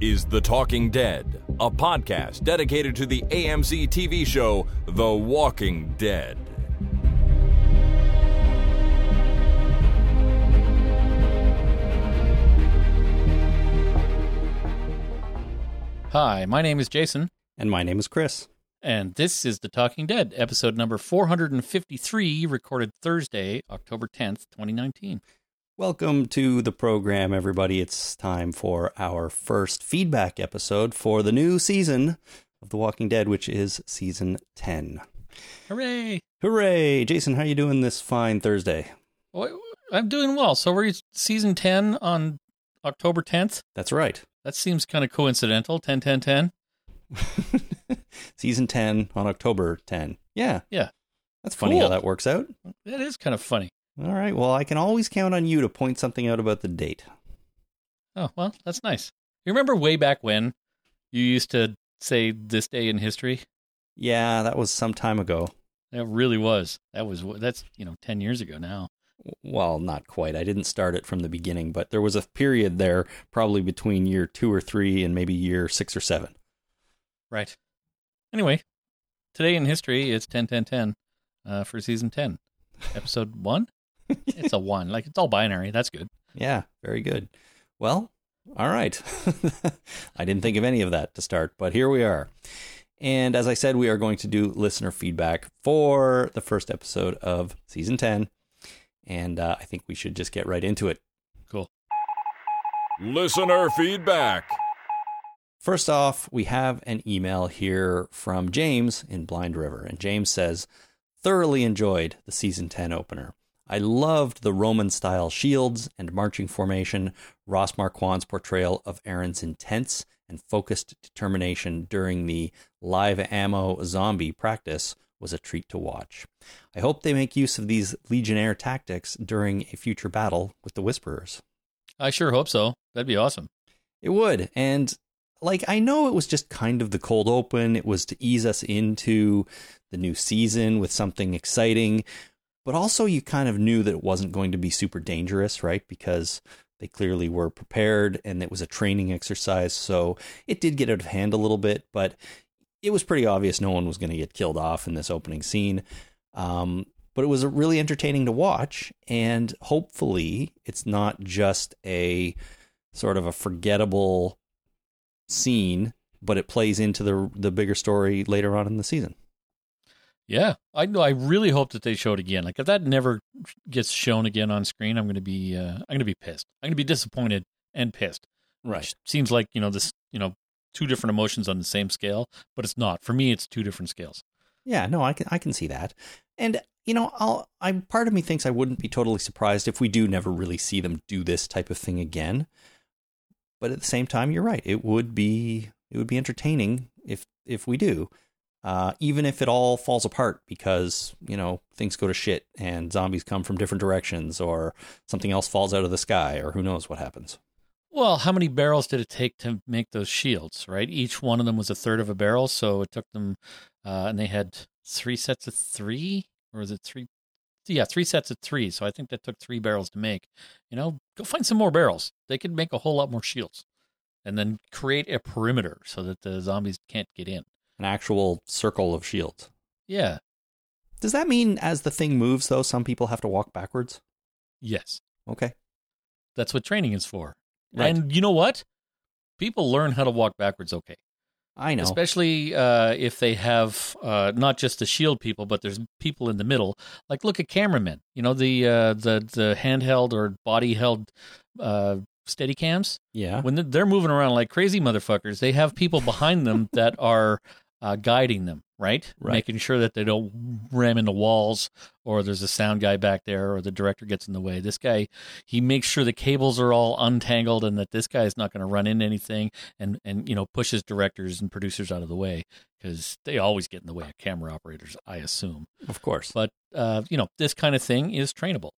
is The Talking Dead, a podcast dedicated to the AMC TV show The Walking Dead. Hi, my name is Jason, And my name is Chris. and this is The Talking Dead, episode number 453, recorded Thursday, October 10th, 2019. Welcome to the program, everybody. It's time for our first feedback episode for the new season of The Walking Dead, which is season 10. Hooray! Hooray! Jason, how are you doing this fine Thursday? Well, I'm doing well. So we're season 10 on October 10th. That's right. That seems kind of coincidental. 10, 10, 10. season 10 on October 10. Yeah. Yeah. That's funny Cool. how that works out. That is kind of funny. All right. Well, I can always count on you to point something out about the date. Oh, well, that's nice. You remember way back when you used to say this day in history? Yeah, that was some time ago. That really was. That was, that's, you know, 10 years ago now. well, not quite. I didn't start it from the beginning, but there was a period there, probably between year two or three and maybe year six or seven. Right. Anyway, today in history, it's 10 10 10 uh, for season 10. Episode 1? it's a 1. Like, it's all binary. That's good. Yeah, very good. Well, all right. I didn't think of any of that to start, but here we are. And as I said, we are going to do listener feedback for the first episode of season 10. And uh, I think we should just get right into it. Cool. Listener feedback. First off, we have an email here from James in Blind River. And James says, thoroughly enjoyed the season 10 opener. I loved the Roman style shields and marching formation. Ross Marquand's portrayal of Aaron's intense and focused determination during the live ammo zombie practice was a treat to watch. I hope they make use of these Legionnaire tactics during a future battle with the Whisperers. I sure hope so. That'd be awesome. It would. And like I know it was just kind of the cold open. It was to ease us into the new season with something exciting. But also you kind of knew that it wasn't going to be super dangerous, right? Because they clearly were prepared and it was a training exercise. So it did get out of hand a little bit, but it was pretty obvious no one was going to get killed off in this opening scene. Um, but it was really entertaining to watch. And hopefully it's not just a sort of a forgettable scene, but it plays into the the bigger story later on in the season. Yeah. I know. I really hope that they show it again. Like, if that never gets shown again on screen, I'm going to be, uh, I'm to be pissed. I'm going to be disappointed and pissed. Which seems like, you know, this, you know, two different emotions on the same scale, but it's not. For me, it's two different scales. Yeah, no, I can I can see that. And you know, I'll I part of me thinks I wouldn't be totally surprised if we do never really see them do this type of thing again. But at the same time, you're right. It would be it would be entertaining if if we do. Uh, even if it all falls apart because you know things go to shit and zombies come from different directions or something else falls out of the sky or who knows what happens. Well, how many barrels did it take to make those shields, right? Each one of them was a third of a barrel, so it took them, uh, and they had three sets of three, or is it three? Yeah, three sets of three. So I think that took three barrels to make. You know, go find some more barrels. They could make a whole lot more shields, and then create a perimeter so that the zombies can't get in. An actual circle of shields. Yeah. Does that mean as the thing moves though, some people have to walk backwards? Yes. Okay. That's what training is for. Right. And you know what? People learn how to walk backwards okay. I know. Especially uh, if they have uh, not just the shield people, but there's people in the middle. Like look at cameramen. You know the uh, the the handheld or body held uh, steady cams. yeah. When they're moving around like crazy motherfuckers, they have people behind them that are uh, guiding them, right? Right. Making sure that they don't ram into walls or there's a sound guy back there or the director gets in the way. This guy, he makes sure the cables are all untangled and that this guy is not going to run into anything and, and, you know, pushes directors and producers out of the way because they always get in the way of camera operators, I assume. Of course. But, uh, you know, this kind of thing is trainable.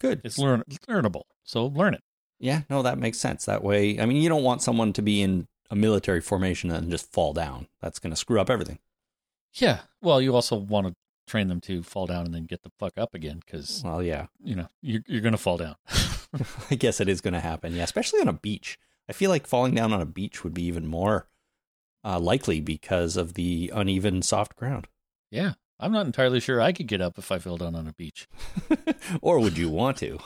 Good. It's learn learnable. So learn it. Yeah, no, that makes sense. That way, I mean, you don't want someone to be in a military formation and just fall down. That's going to screw up everything. Yeah. Well, you also want to train them to fall down and then get the fuck up again because Well, yeah, you know you're, you're going to fall down. I guess it is going to happen. Yeah, especially on a beach. I feel like falling down on a beach would be even more uh, likely because of the uneven, soft ground. Yeah. I'm not entirely sure I could get up if I fell down on a beach. or would you want to?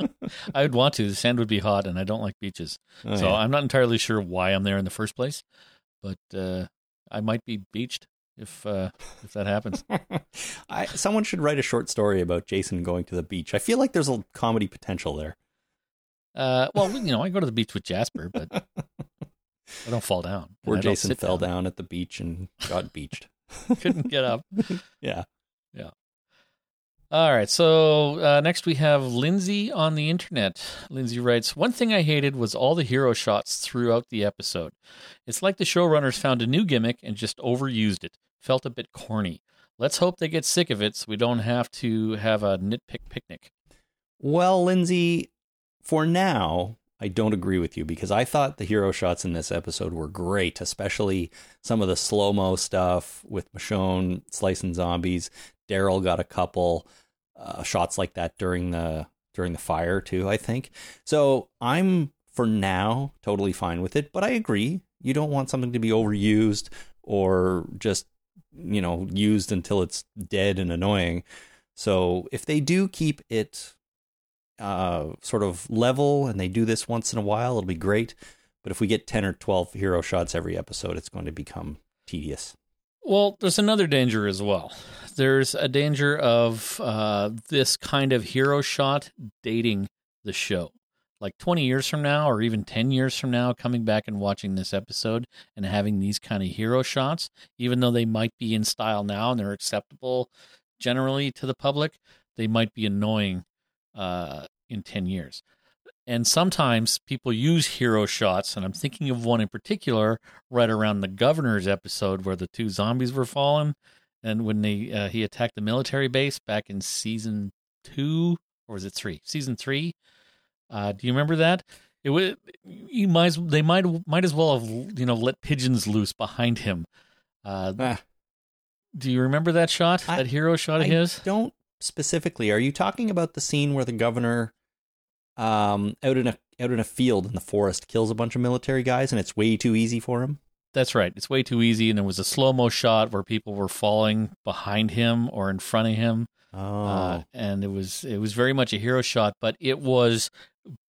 I would want to. The sand would be hot, and I don't like beaches. Oh, so yeah. I'm not entirely sure why I'm there in the first place, but uh, I might be beached if uh, if that happens. I, someone should write a short story about Jason going to the beach. I feel like there's a comedy potential there. Uh, well, you know, I go to the beach with Jasper, but I don't fall down. Where Jason fell down. at the beach and got beached. Couldn't get up. Yeah. Yeah. All right. So uh, next we have Lindsay on the internet. Lindsay writes One thing I hated was all the hero shots throughout the episode. It's like the showrunners found a new gimmick and just overused it. Felt a bit corny. Let's hope they get sick of it so we don't have to have a nitpick picnic. Well, Lindsay, for now, I don't agree with you because I thought the hero shots in this episode were great, especially some of the slow mo stuff with Michonne slicing zombies. Daryl got a couple uh, shots like that during the during the fire too. I think so. I'm for now totally fine with it, but I agree. You don't want something to be overused or just you know used until it's dead and annoying. So if they do keep it uh, sort of level and they do this once in a while, it'll be great. But if we get 10 or 12 hero shots every episode, it's going to become tedious. Well, there's another danger as well. There's a danger of uh, this kind of hero shot dating the show. Like 20 years from now, or even 10 years from now, coming back and watching this episode and having these kind of hero shots, even though they might be in style now and they're acceptable generally to the public, they might be annoying uh, in 10 years. And sometimes people use hero shots, and I'm thinking of one in particular right around the governor's episode where the two zombies were falling, and when they uh, he attacked the military base back in season two or was it three? Season three. Uh, do you remember that? It was you might they might might as well have you know let pigeons loose behind him. Uh, Ah, do you remember that shot? I- that hero shot of I his? don't specifically. Are you talking about the scene where the governor, um, out in a out in a field in the forest, kills a bunch of military guys, and it's way too easy for him? That's right. It's way too easy, and there was a slow mo shot where people were falling behind him or in front of him. Oh, uh, and it was it was very much a hero shot, but it was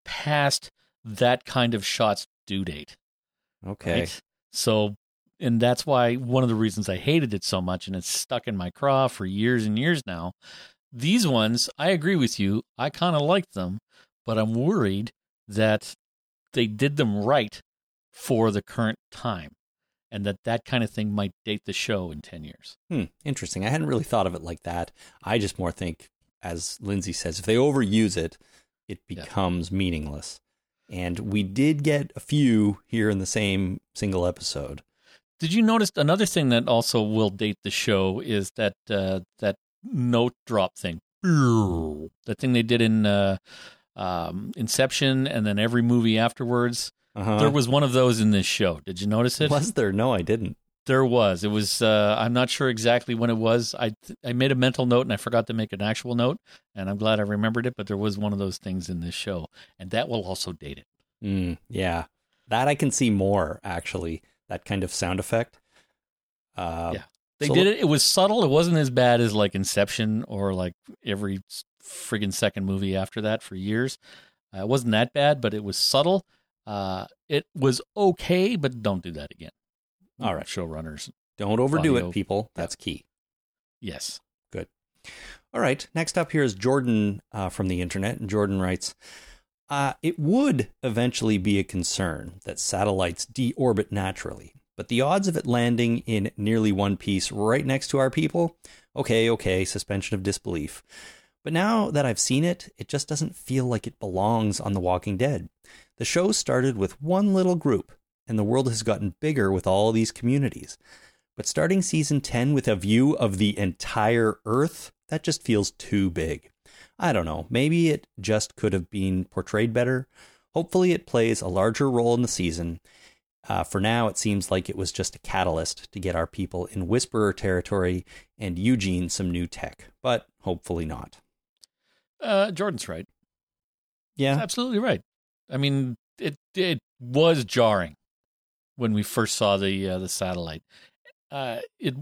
past that kind of shot's due date. okay. Right? So, and that's why one of the reasons I hated it so much, and it's stuck in my craw for years and years now. These ones, I agree with you. I kind of liked them, but I'm worried that they did them right for the current time, and that that kind of thing might date the show in ten years. Hmm, interesting. I hadn't really thought of it like that. I just more think, as Lindsay says, if they overuse it, it Yeah. becomes meaningless. And we did get a few here in the same single episode. Did you notice another thing that also will date the show is that uh, that note drop thing? That thing they did in uh, um, Inception, and then every movie afterwards. Uh-huh. There was one of those in this show. Did you notice it? was there? No, I didn't. There was. It was. Uh, I'm not sure exactly when it was. I I made a mental note and I forgot to make an actual note, and I'm glad I remembered it. But there was one of those things in this show, and that will also date it. Mm, yeah, that I can see more actually. That kind of sound effect. Uh, Yeah. They so- did it. It was subtle. It wasn't as bad as like Inception or like every friggin' second movie after that for years. Uh, it wasn't that bad, but it was subtle. Uh, it was okay, but don't do that again. All right. showrunners. Don't overdo Audio. it, people. That's key. Yes. Good. All right. Next up here is Jordan uh, from the internet. And Jordan writes uh, It would eventually be a concern that satellites deorbit naturally, but the odds of it landing in nearly one piece right next to our people? Okay, okay, suspension of disbelief. But now that I've seen it, it just doesn't feel like it belongs on The Walking Dead. The show started with one little group, and the world has gotten bigger with all these communities. But starting season 10 with a view of the entire Earth, that just feels too big. I don't know, maybe it just could have been portrayed better. Hopefully, it plays a larger role in the season. Uh, for now, it seems like it was just a catalyst to get our people in Whisperer territory and Eugene some new tech, but hopefully not. Uh, Jordan's right. Yeah. Absolutely right. I mean, it it was jarring when we first saw the uh, the satellite. Uh, it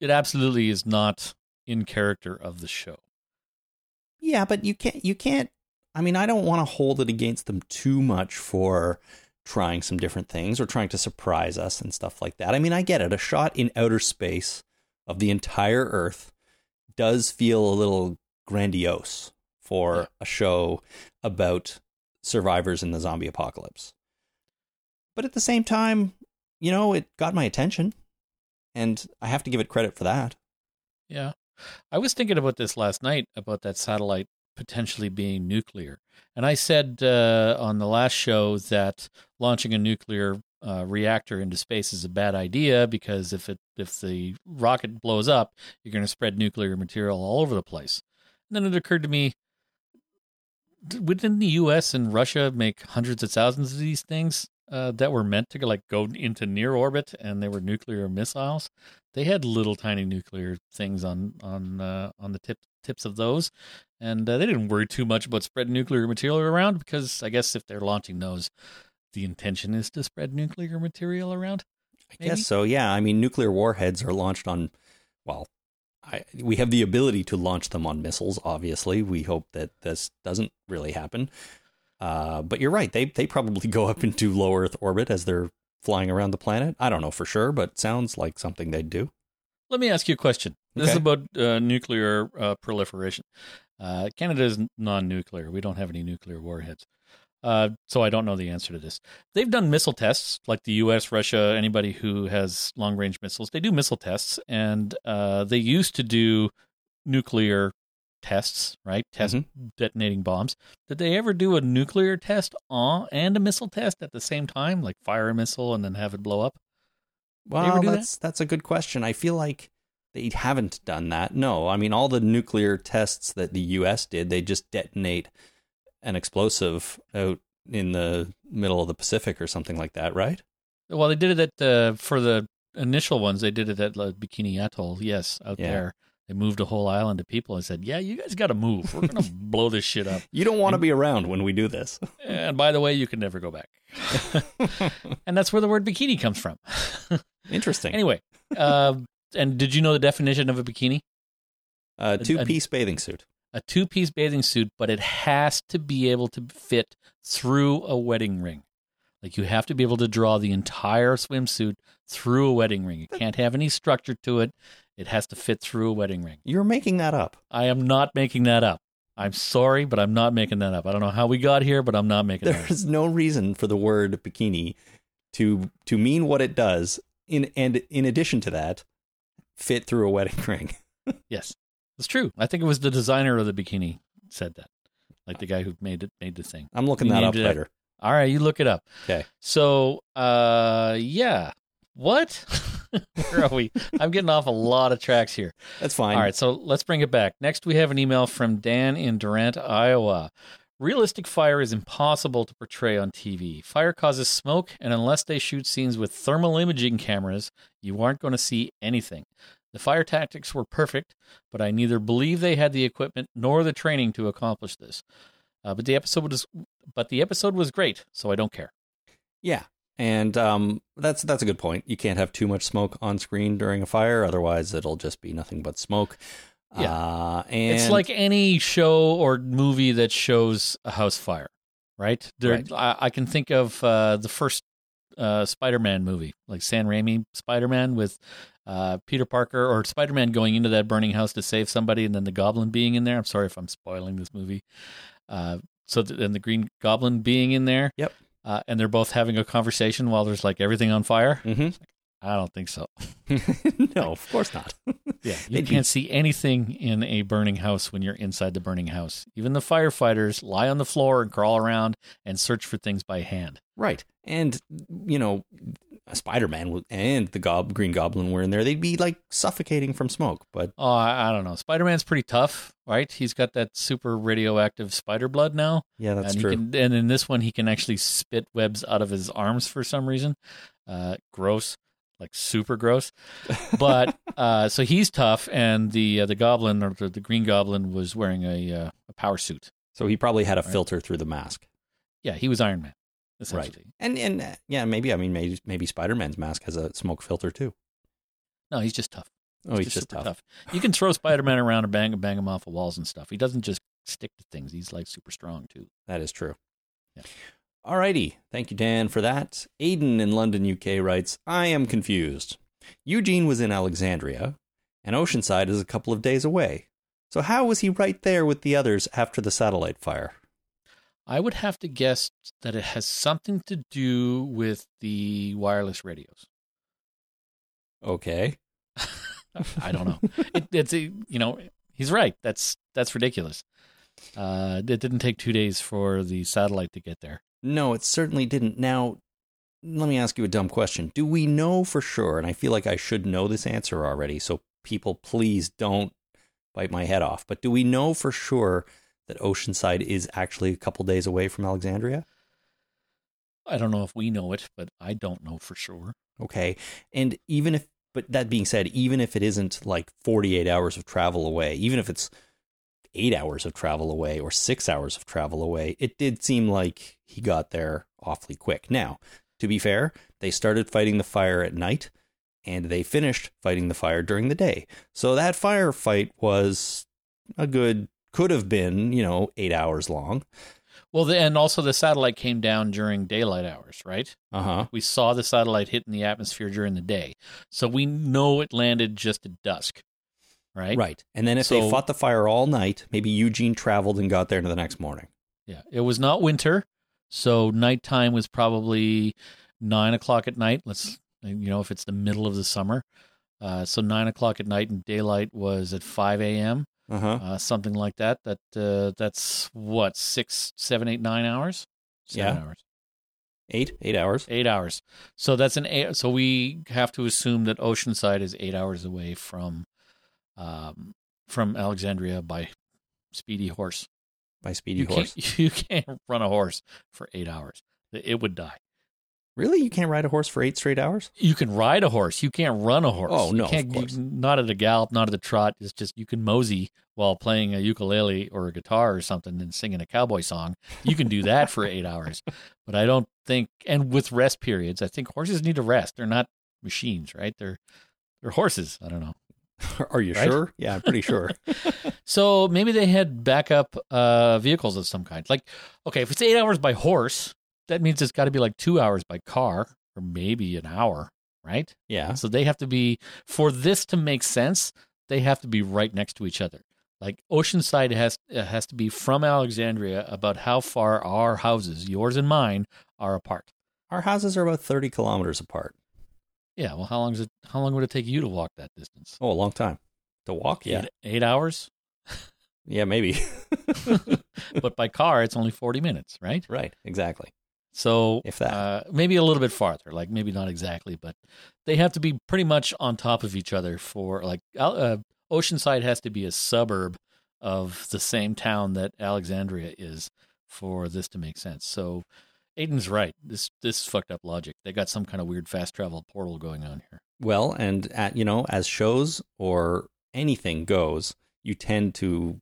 it absolutely is not in character of the show. Yeah, but you can't you can't I mean, I don't want to hold it against them too much for trying some different things or trying to surprise us and stuff like that. I mean, I get it. A shot in outer space of the entire Earth does feel a little grandiose for Yeah. a show about survivors in the zombie apocalypse. But at the same time, you know, it got my attention. And I have to give it credit for that. Yeah. I was thinking about this last night about that satellite potentially being nuclear. And I said uh, on the last show that launching a nuclear uh, reactor into space is a bad idea because if it if the rocket blows up, you're going to spread nuclear material all over the place. And then it occurred to me wouldn't the US and Russia make hundreds of thousands of these things uh, that were meant to like go into near orbit and they were nuclear missiles? They had little tiny nuclear things on on uh, on the tip tips of those, and uh, they didn't worry too much about spreading nuclear material around because I guess if they're launching those, the intention is to spread nuclear material around. I guess so. Yeah. I mean, nuclear warheads are launched on, well, I, we have the ability to launch them on missiles. Obviously, we hope that this doesn't really happen. Uh, but you're right. They they probably go up into low Earth orbit as they're flying around the planet. I don't know for sure, but sounds like something they'd do. Let me ask you a question. This is about uh, nuclear uh, proliferation. Uh, Canada is non-nuclear. We don't have any nuclear warheads. Uh, so I don't know the answer to this. They've done missile tests, like the U.S., Russia, anybody who has long-range missiles. They do missile tests, and uh, they used to do nuclear tests, right? Test detonating bombs. Did they ever do a nuclear test on, and a missile test at the same time, like fire a missile and then have it blow up? Ever Well, do that? that's that's a good question. I feel like they haven't done that. No, I mean all the nuclear tests that the U.S. did, they just detonate an explosive out in the middle of the Pacific or something like that, right? Well, they did it at uh, for the initial ones. They did it at Bikini Atoll. Yes, out Yeah. there. They moved a whole island of people and said, "Yeah, you guys got to move. We're gonna blow this shit up." You don't want to be around when we do this. And by the way, you can never go back. and that's where the word bikini comes from. Interesting. anyway, uh, and did you know the definition of a bikini? uh, two piece bathing suit. A two-piece bathing suit, but it has to be able to fit through a wedding ring. Like you have to be able to draw the entire swimsuit through a wedding ring. It can't have any structure to it. It has to fit through a wedding ring. You're making that up. I am not making that up. I'm sorry, but I'm not making that up. I don't know how we got here, but I'm not making that up. There's no reason for the word bikini to to mean what it does. In and in addition to that, fit through a wedding ring. Yes, it's true. I think it was the designer of the bikini said that, like the guy who made it made the thing. I'm looking You that up later. All right, you look it up. Okay. So, uh, yeah. What? Where are we? I'm getting off a lot of tracks here. That's fine. All right, so let's bring it back. Next, we have an email from Dan in Durant, Iowa. Realistic fire is impossible to portray on TV. Fire causes smoke, and unless they shoot scenes with thermal imaging cameras, you aren't going to see anything. The fire tactics were perfect, but I neither believe they had the equipment nor the training to accomplish this. Uh, but the episode was, but the episode was great, so I don't care. Yeah. And um, that's that's a good point. You can't have too much smoke on screen during a fire, otherwise it'll just be nothing but smoke. Yeah. Uh, and It's like any show or movie that shows a house fire, right? There, Right. I, I can think of uh, the first uh, Spider-Man movie, like Sam Raimi Spider-Man with uh, Peter Parker or Spider-Man going into that burning house to save somebody, and then the Goblin being in there. I'm sorry if I'm spoiling this movie. Uh, so th- and the Green Goblin being in there. Yep. Uh, and they're both having a conversation while there's like everything on fire. Mhm. I don't think so. no, of course not. Yeah, you They'd can't see anything in a burning house when you're inside the burning house. Even the firefighters lie on the floor and crawl around and search for things by hand. Right. And, you know, Spider Man and the Gob- Green Goblin were in there. They'd be like suffocating from smoke. But Oh, I, I don't know. Spider Man's pretty tough, right? He's got that super radioactive spider blood now. yeah, that's and true. Can, and in this one, he can actually spit webs out of his arms for some reason. Uh, gross, like super gross. But uh, so he's tough, and the uh, the Goblin or the, the Green Goblin was wearing a uh, a power suit. so he probably had a Right. filter through the mask. Yeah, he was Iron Man, essentially. And and uh, yeah, maybe I mean maybe maybe Spider Man's mask has a smoke filter too. No, he's just tough. Oh, he's just super tough. You can throw Spider Man around and bang bang him off of walls and stuff. He doesn't just stick to things. He's like super strong too. That is true. Yeah. Alrighty. Thank you, Dan, for that. Aiden in London, UK writes I am confused. Eugene was in Alexandria, and Oceanside is a couple of days away. So, how was he right there with the others after the satellite fire? I would have to guess that it has something to do with the wireless radios. Okay. I don't know. it, it's a, you know he's right. That's that's ridiculous. Uh, it didn't take two days for the satellite to get there. No, it certainly didn't. Now, let me ask you a dumb question. Do we know for sure, and I feel like I should know this answer already, so people please don't bite my head off, but do we know for sure that Oceanside is actually a couple days away from Alexandria? I don't know if we know it, but I don't know for sure. Okay. And even if, but that being said, even if it isn't like 48 hours of travel away, even if it's eight hours of travel away or six hours of travel away, it did seem like he got there awfully quick. Now, to be fair, they started fighting the fire at night and they finished fighting the fire during the day. So that firefight was a good, could have been, you know, eight hours long. Well, the, and also the satellite came down during daylight hours, right? Uh huh. We saw the satellite hitting the atmosphere during the day, so we know it landed just at dusk, right? Right. And then if they fought the fire all night, maybe Eugene traveled and got there in the next morning. Yeah, it was not winter, so nighttime was probably nine o'clock at night. Let's you know if it's the middle of the summer, uh, so nine o'clock at night and daylight was at five a.m. Uh huh. Uh, something like that. That uh, that's what six, seven, eight, nine hours. Seven Yeah. hours, Eight, eight hours. eight hours. So that's an eight. So we have to assume that Oceanside is eight hours away from, um, from Alexandria by speedy horse. by Speedy You Horse. can't you can't run a horse for eight hours. It would die. Really? You can't ride a horse for eight straight hours? You can ride a horse. You can't run a horse. Oh, no, you can't, of course. You, not at a gallop, not at a trot. It's just you can mosey while playing a ukulele or a guitar or something and singing a cowboy song. You can do that for eight hours. But I don't think, and with rest periods, I think horses need to rest. They're not machines, right? They're they're horses. I don't know. Are you Right? sure? Yeah, I'm pretty sure. So maybe they had backup uh, vehicles of some kind. Like, okay, if it's eight hours by horse, that means it's got to be like two hours by car or maybe an hour, right? yeah. So they have to be, for this to make sense, they have to be right next to each other. Like Oceanside has uh, has to be from Alexandria about how far our houses, yours and mine, are apart. Our houses are about 30 kilometers apart. Yeah. Well, how long is it? How long would it take you to walk that distance? Oh, a long time. To walk? Yeah. Eight, eight hours. Yeah, maybe. but by car, it's only forty minutes, right? right. Exactly. So If that. uh, maybe a little bit farther, like maybe not exactly, but they have to be pretty much on top of each other for like uh, Oceanside has to be a suburb of the same town that Alexandria is for this to make sense. So Aiden's right. This this is fucked up logic. They got some kind of weird fast travel portal going on here. Well, and at, you know, as shows or anything goes, you tend to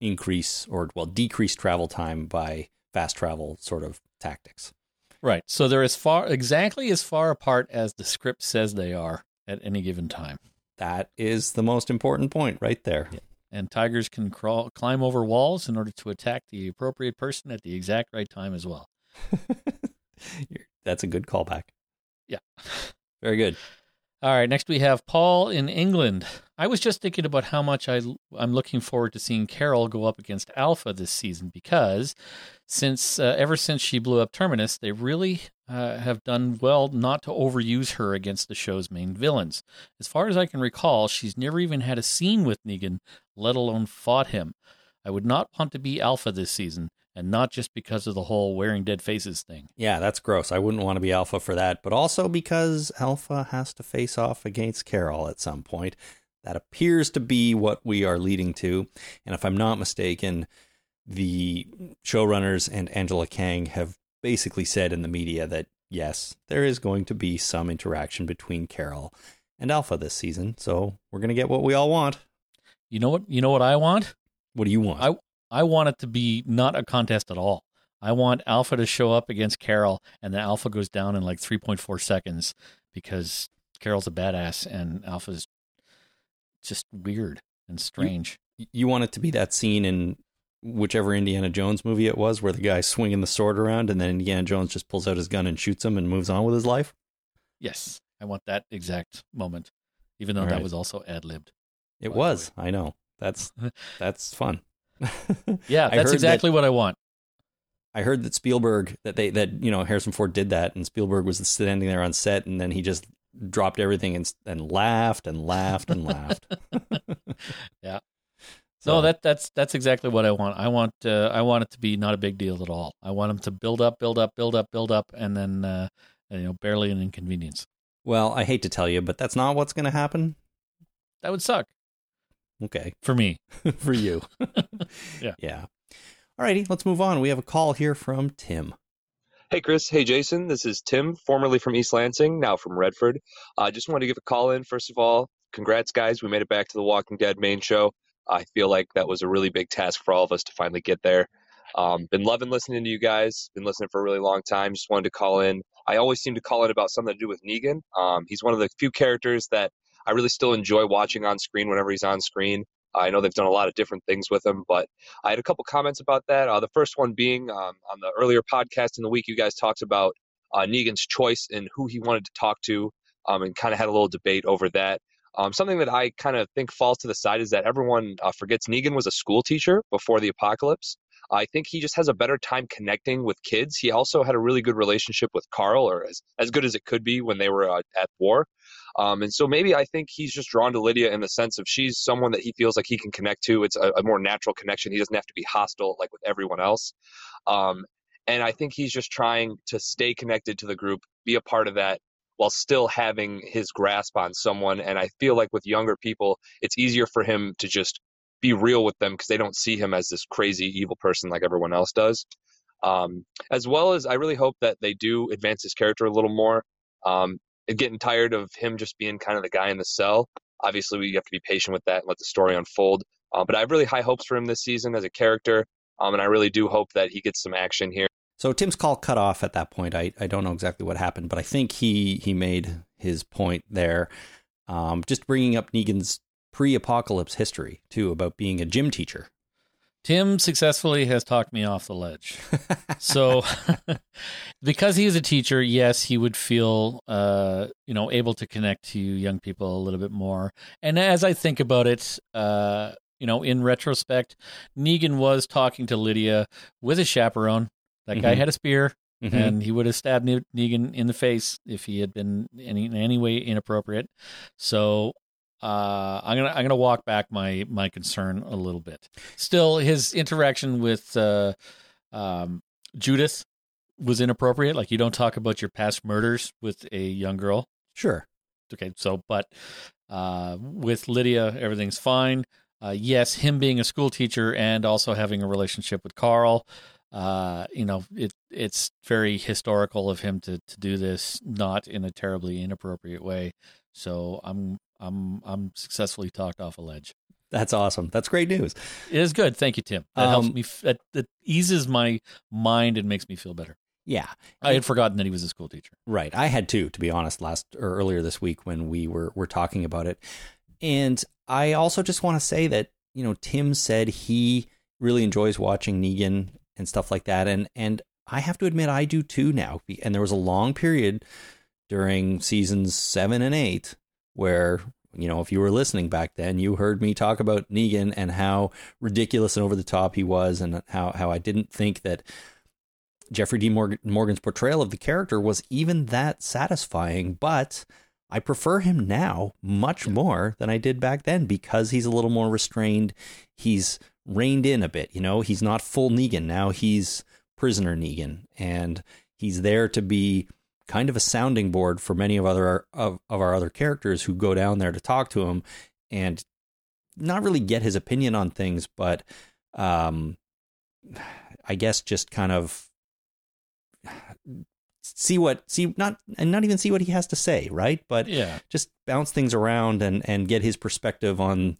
increase or well decrease travel time by fast travel sort of tactics. Right. So they're as far exactly as far apart as the script says they are at any given time. That is the most important point right there. and tigers can crawl climb over walls in order to attack the appropriate person at the exact right time as well. That's a good callback. Yeah. Very good. All right, next we have Paul in England. I was just thinking about how much I I'm looking forward to seeing Carol go up against Alpha this season because since uh, ever since she blew up Terminus, they really uh, have done well not to overuse her against the show's main villains. As far as I can recall, she's never even had a scene with Negan, let alone fought him. I would not want to be Alpha this season, and not just because of the whole wearing dead faces thing. Yeah, that's gross. I wouldn't want to be Alpha for that, but also because Alpha has to face off against Carol at some point. That appears to be what we are leading to. And if I'm not mistaken, the showrunners and Angela Kang have basically said in the media that yes, there is going to be some interaction between Carol and Alpha this season. So we're going to get what we all want. You know what? You know what I want? What do you want? I I want it to be not a contest at all. I want Alpha to show up against Carol, and the Alpha goes down in like 3.4 seconds because Carol's a badass and Alpha's just weird and strange. You, you want it to be that scene in whichever Indiana Jones movie it was, where the guy's swinging the sword around, and then Indiana Jones just pulls out his gun and shoots him and moves on with his life. Yes, I want that exact moment, even though All that was also ad libbed. It was. I know. That's that's fun. Yeah, that's exactly what I want. I heard that Spielberg that they that you know Harrison Ford did that, and Spielberg was standing there on set, and then he just dropped everything and and laughed and laughed and laughed. Yeah. So, No, that that's that's exactly what I want. I want uh, I want it to be not a big deal at all. I want them to build up, build up, build up, build up, and then uh, you know barely an inconvenience. well, I hate to tell you, but that's not what's going to happen. That would suck Okay, for me. for you. Yeah. Yeah. Alrighty, let's move on. We have a call here from Tim. Hey, Chris. Hey, Jason. This is Tim, formerly from East Lansing, now from Redford. I uh, just wanted to give a call in. First of all, congrats, guys. We made it back to the Walking Dead main show. I feel like that was a really big task for all of us to finally get there. Um, been loving listening to you guys. Been listening for a really long time. Just wanted to call in. I always seem to call in about something to do with Negan. Um, he's one of the few characters that I really still enjoy watching on screen whenever he's on screen. I know they've done a lot of different things with him, but I had a couple comments about that. Uh, the first one being um, on the earlier podcast in the week, you guys talked about uh, Negan's choice and who he wanted to talk to, um, and kind of had a little debate over that. Um, something that I kind of think falls to the side is that everyone uh, forgets Negan was a school teacher before the apocalypse. I think he just has a better time connecting with kids. He also had a really good relationship with Carl, or as, as good as it could be when they were uh, at war. Um, and so maybe I think he's just drawn to Lydia in the sense of she's someone that he feels like he can connect to. It's a, a more natural connection. He doesn't have to be hostile like with everyone else. Um, and I think he's just trying to stay connected to the group, be a part of that while still having his grasp on someone. And I feel like with younger people, it's easier for him to just be real with them because they don't see him as this crazy evil person like everyone else does. Um, as well as I really hope that they do advance his character a little more. Um, getting tired of him just being kind of the guy in the cell. Obviously, we have to be patient with that and let the story unfold. Uh, but I have really high hopes for him this season as a character, um, and I really do hope that he gets some action here. So Tim's call cut off at that point. I, I don't know exactly what happened, but I think he he made his point there. Um, just bringing up Negan's pre-apocalypse history too about being a gym teacher. Tim successfully has talked me off the ledge. so because he is a teacher, yes, he would feel uh, you know, able to connect to young people a little bit more. And as I think about it, uh, you know, in retrospect, Negan was talking to Lydia with a chaperone. That guy Mhm. had a spear Mhm. and he would have stabbed Negan in the face if he had been any, in any way inappropriate. So uh, I'm gonna I'm gonna walk back my my concern a little bit. Still, his interaction with uh, um, Judith was inappropriate. Like you don't talk about your past murders with a young girl. Sure. Okay, so but uh, with Lydia, everything's fine. Uh, yes, him being a school teacher and also having a relationship with Carl, uh, you know, it it's very historical of him to to do this, not in a terribly inappropriate way. So I'm I'm I'm successfully talked off a ledge. That's awesome. That's great news. It is good. Thank you, Tim. That helps Um, me. That, that eases my mind and makes me feel better. Yeah. I had forgotten that he was a school teacher. Right. I had too, to be honest, last or earlier this week when we were were talking about it. And I also just want to say that, you know, Tim said he really enjoys watching Negan and stuff like that. And and I have to admit I do too now. And there was a long period during seasons seven and eight where you know, if you were listening back then, you heard me talk about Negan and how ridiculous and over the top he was, and how how I didn't think that Jeffrey D. Morgan's portrayal of the character was even that satisfying. But I prefer him now much more than I did back then because he's a little more restrained. He's reined in a bit. You know, he's not full Negan now. He's prisoner Negan, and he's there to be kind of a sounding board for many of other of, of our other characters who go down there to talk to him and not really get his opinion on things, but um, I guess just kind of see what see not and not even see what he has to say, right? But Yeah. just bounce things around and and get his perspective on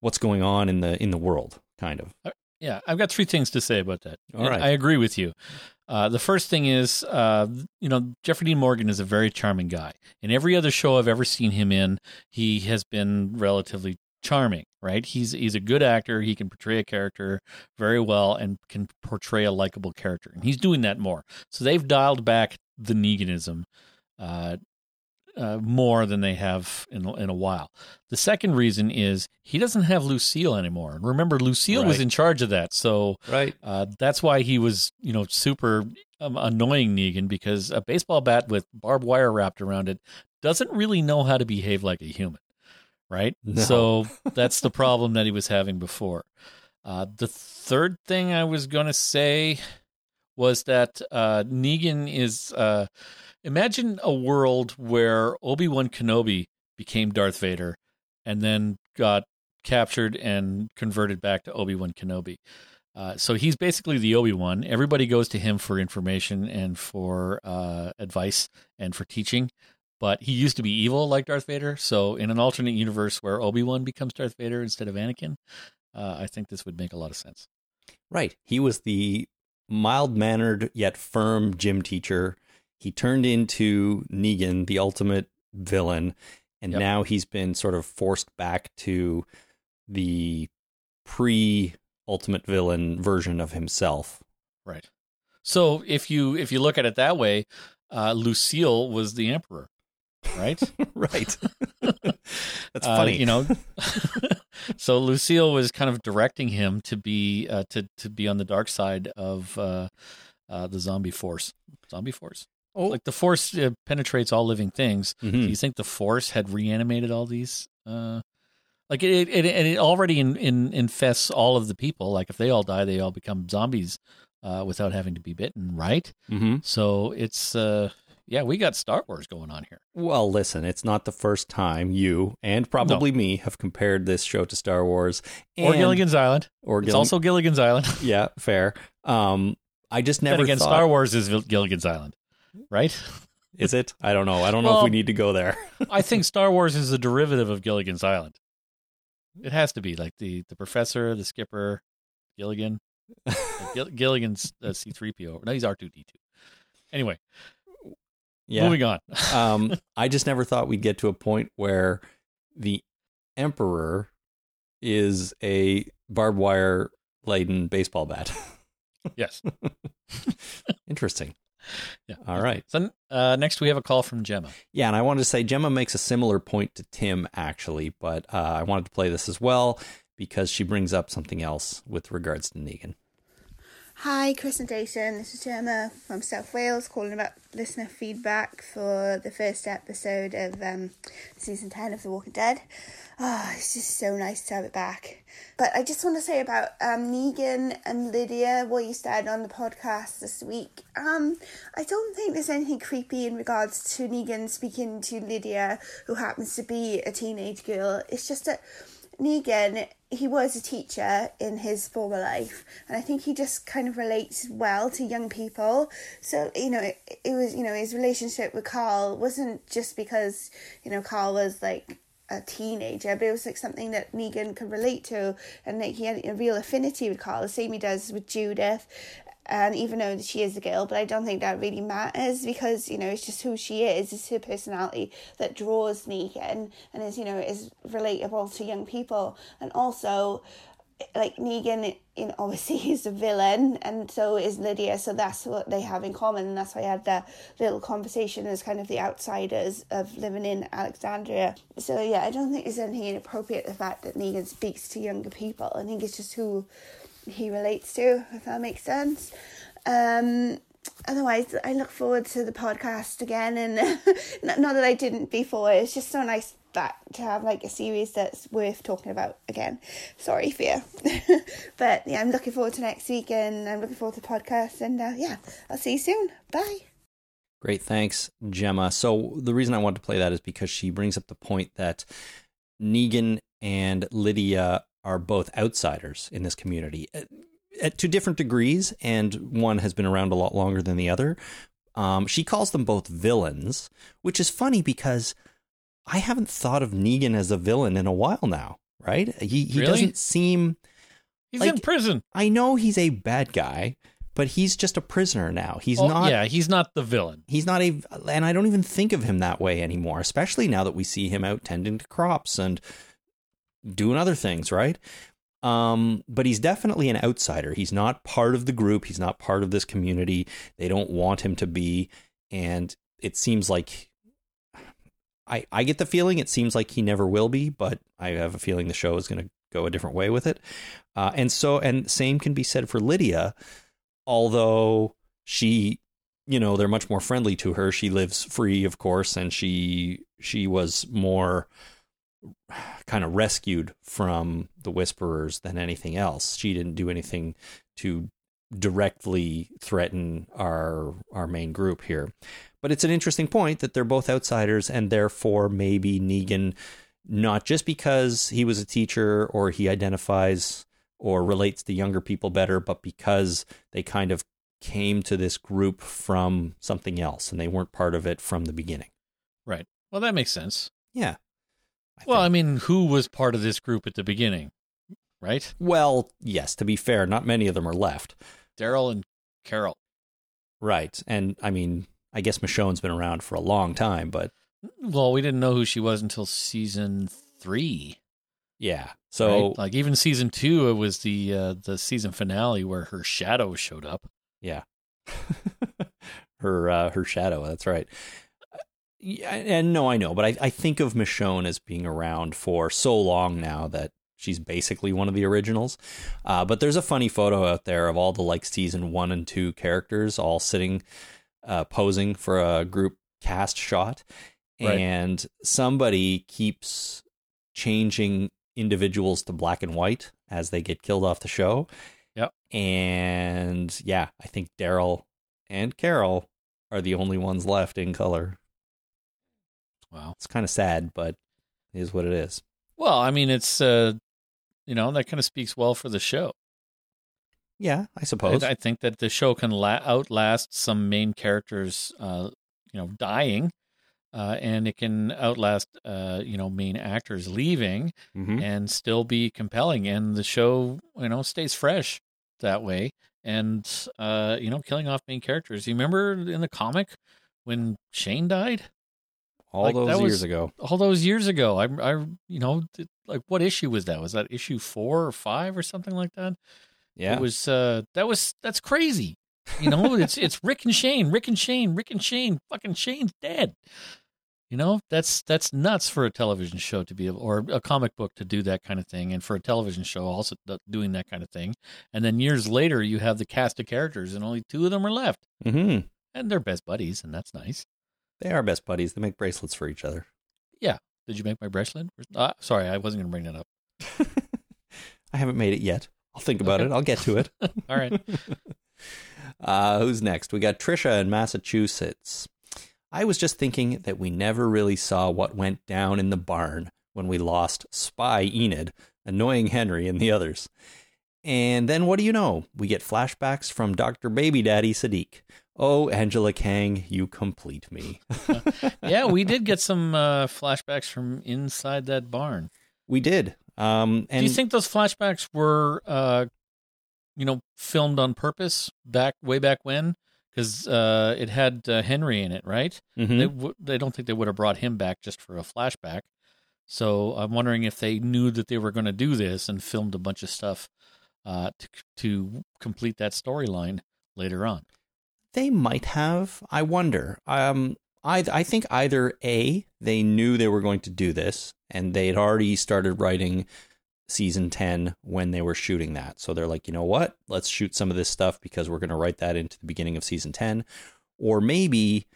what's going on in the in the world, kind of. Yeah, I've got three things to say about that. All right. I agree with you. Uh, the first thing is, uh, you know, Jeffrey Dean Morgan is a very charming guy. In every other show I've ever seen him in, he has been relatively charming, right? He's he's a good actor. He can portray a character very well and can portray a likable character, and he's doing that more. So they've dialed back the Neganism uh, uh, more than they have in in a while. The second reason is he doesn't have Lucille anymore. Remember, Lucille was in charge of that, so Right. uh, that's why he was, you know, super um, annoying Negan because a baseball bat with barbed wire wrapped around it doesn't really know how to behave like a human, right? No. So that's the problem that he was having before. Uh, the third thing I was going to say was that uh, Negan is. Imagine a world where Obi Wan Kenobi became Darth Vader and then got captured and converted back to Obi Wan Kenobi. Uh, so he's basically the Obi Wan. Everybody goes to him for information and for uh, advice and for teaching. But he used to be evil like Darth Vader. So in an alternate universe where Obi Wan becomes Darth Vader instead of Anakin, uh, I think this would make a lot of sense. Right. He was the mild mannered yet firm gym teacher. He turned into Negan, the ultimate villain, and Yep. now he's been sort of forced back to the pre ultimate villain version of himself. Right. So if you if you look at it that way, uh, Lucille was the Emperor, right? right. That's Uh, funny. you know. so Lucille was kind of directing him to be uh, to to be on the dark side of uh, uh, the zombie force. Zombie force. Oh. Like the force uh, penetrates all living things. Mhm. Do you think the force had reanimated all these? Uh, like it, it, it, it already in, in, infests all of the people. Like if they all die, they all become zombies uh, without having to be bitten, right? Mhm. So it's uh, yeah, we got Star Wars going on here. Well, listen, it's not the first time you and probably me have compared this show to Star Wars or Gilligan's Island. Or It's also Gilligan's Island. yeah, fair. Um, I just Then never again, thought. Star Wars is Gilligan's Island, right? Is it? I don't know. I don't know if we need to go there. I think Star Wars is a derivative of Gilligan's Island. It has to be like the the professor, the skipper, Gilligan. Like Gilligan's uh, C three PO. No, he's R two D two. Anyway, Yeah. moving on. um, I just never thought we'd get to a point where the emperor is a barbed wire laden baseball bat. yes. Interesting. Yeah. All right. So uh, next we have a call from Gemma. Yeah, and I wanted to say Gemma makes a similar point to Tim actually, but uh, I wanted to play this as well because she brings up something else with regards to Negan. Hi, Chris and Jason. This is Gemma from South Wales calling about listener feedback for the first episode of um, season 10 of The Walking Dead. Ah, it's just so nice to have it back. But I just want to say about um, Negan and Lydia, what you said on the podcast this week. Um, I don't think there's anything creepy in regards to Negan speaking to Lydia, who happens to be a teenage girl. It's just that Negan, he was a teacher in his former life, and I think he just kind of relates well to young people. So, you know, it, it was, you know, his relationship with Carl wasn't just because, you know, Carl was like a teenager, but it was like something that Negan could relate to, and like he had a real affinity with Carl, the same he does with Judith. And even though she is a girl, but I don't think that really matters because you know it's just who she is. It's her personality that draws Negan and is you know is relatable to young people. And also, like Negan, you know, obviously he's a villain, and so is Lydia. So that's what they have in common, and that's why I had that little conversation as kind of the outsiders of living in Alexandria. So yeah, I don't think there's anything inappropriate the fact that Negan speaks to younger people. I think it's just who he relates to, if that makes sense. Um, otherwise, I look forward to the podcast again, and not that I didn't before. It's just so nice that to have like a series that's worth talking about again. Sorry, fear, but yeah, I'm looking forward to next week, and I'm looking forward to the podcast, and uh, yeah, I'll see you soon. Bye. Great, thanks, Gemma. So the reason I wanted to play that is because she brings up the point that Negan and Lydia are both outsiders in this community at, at, to different degrees, and one has been around a lot longer than the other. Um, she calls them both villains, which is funny because I haven't thought of Negan as a villain in a while now. Right? He he Really? doesn't seem He's Like- in prison. I know he's a bad guy, but he's just a prisoner now. He's Oh, not yeah, he's not the villain. he's not a and I don't even think of him that way anymore, especially now that we see him out tending to crops and doing other things, right? Um, but he's definitely an outsider. He's not part of the group. He's not part of this community. They don't want him to be, and it seems like I I get the feeling it seems like he never will be, but I have a feeling the show is going to go a different way with it. Uh, and so, and same can be said for Lydia, although she you know they're much more friendly to her she lives free of course and she she was more kind of rescued from the whisperers than anything else she didn't do anything to directly threaten our our main group here but it's an interesting point that they're both outsiders and therefore maybe Negan not just because he was a teacher or he identifies or relates to younger people better but because they kind of came to this group from something else and they weren't part of it from the beginning. Right. Well, that makes sense. Yeah. I Well, I mean, who was part of this group at the beginning? Right? well, yes, to be fair, not many of them are left. Daryl and Carol. Right. And I mean, I guess Michonne's been around for a long time, but Well, we didn't know who she was until season three. yeah. So right? like even season two, it was the uh, the season finale where her shadow showed up. Yeah. her uh, her shadow, that's right. Yeah, and no, I know, but I, I think of Michonne as being around for so long now that she's basically one of the originals. Uh, but there's a funny photo out there of all the like season one and two characters all sitting uh, posing for a group cast shot. Right. And somebody keeps changing individuals to black and white as they get killed off the show. Yep. And yeah, I think Daryl and Carol are the only ones left in color. Wow. It's kind of sad, but it is what it is. Well, I mean, it's uh, you know, that kind of speaks well for the show. Yeah, I I, suppose. I think that the show can la- outlast some main characters, uh, you know, dying, uh, and it can outlast, uh, you know, main actors leaving, Mhm. and still be compelling. And the show, you know, stays fresh that way. And uh, you know, killing off main characters. You remember in the comic when Shane died? All like, those years was- ago. all those years ago. I, I, you know, like what issue was that? Was that issue four or five or something like that? Yeah. It was. Uh, that was that's crazy. You know, it's it's Rick and Shane, Rick and Shane, Rick and Shane. Fucking Shane's dead. You know, that's that's nuts for a television show to be able, or a comic book to do that kind of thing, and for a television show also doing that kind of thing. And then years later, you have the cast of characters, and only two of them are left, hmm and they're best buddies, and that's nice. They are best buddies. They make bracelets for each other. Yeah. Did you make my bracelet? Uh, sorry, I wasn't going to bring that up. I haven't made it yet. I'll think about Okay. it. I'll get to it. All right. uh, who's next? We got Trisha in Massachusetts. I was just thinking that we never really saw what went down in the barn when we lost Spy Enid, Annoying Henry, and the others. And then what do you know? We get flashbacks from Dr. Baby Daddy Siddiq. Oh, Angela Kang, you complete me. yeah, we did get some uh, flashbacks from inside that barn. we did. Um, and Do you think those flashbacks were, uh, you know, filmed on purpose back way back when? Because uh, it had uh, Henry in it, right? Mhm. They w- they don't think they would have brought him back just for a flashback. So I'm wondering if they knew that they were going to do this and filmed a bunch of stuff uh, to to complete that storyline later on. They might have. I wonder. Um, I I think either a they knew they were going to do this, and they had already started writing season ten when they were shooting that. So they're like, you know what? Let's shoot some of this stuff because we're going to write that into the beginning of season ten, or maybe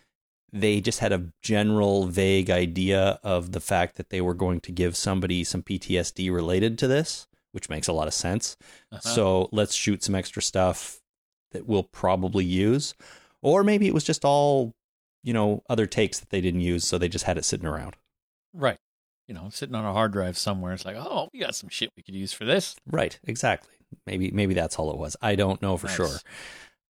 they just had a general vague idea of the fact that they were going to give somebody some PTSD related to this, which makes a lot of sense. Uh-huh. So let's shoot some extra stuff that we'll probably use. Or maybe it was just all, you know, other takes that they didn't use, so they just had it sitting around. right, you know, sitting on a hard drive somewhere. It's like, oh, we got some shit we could use for this. Right, exactly. Maybe maybe that's all it was. I don't know for Nice. sure.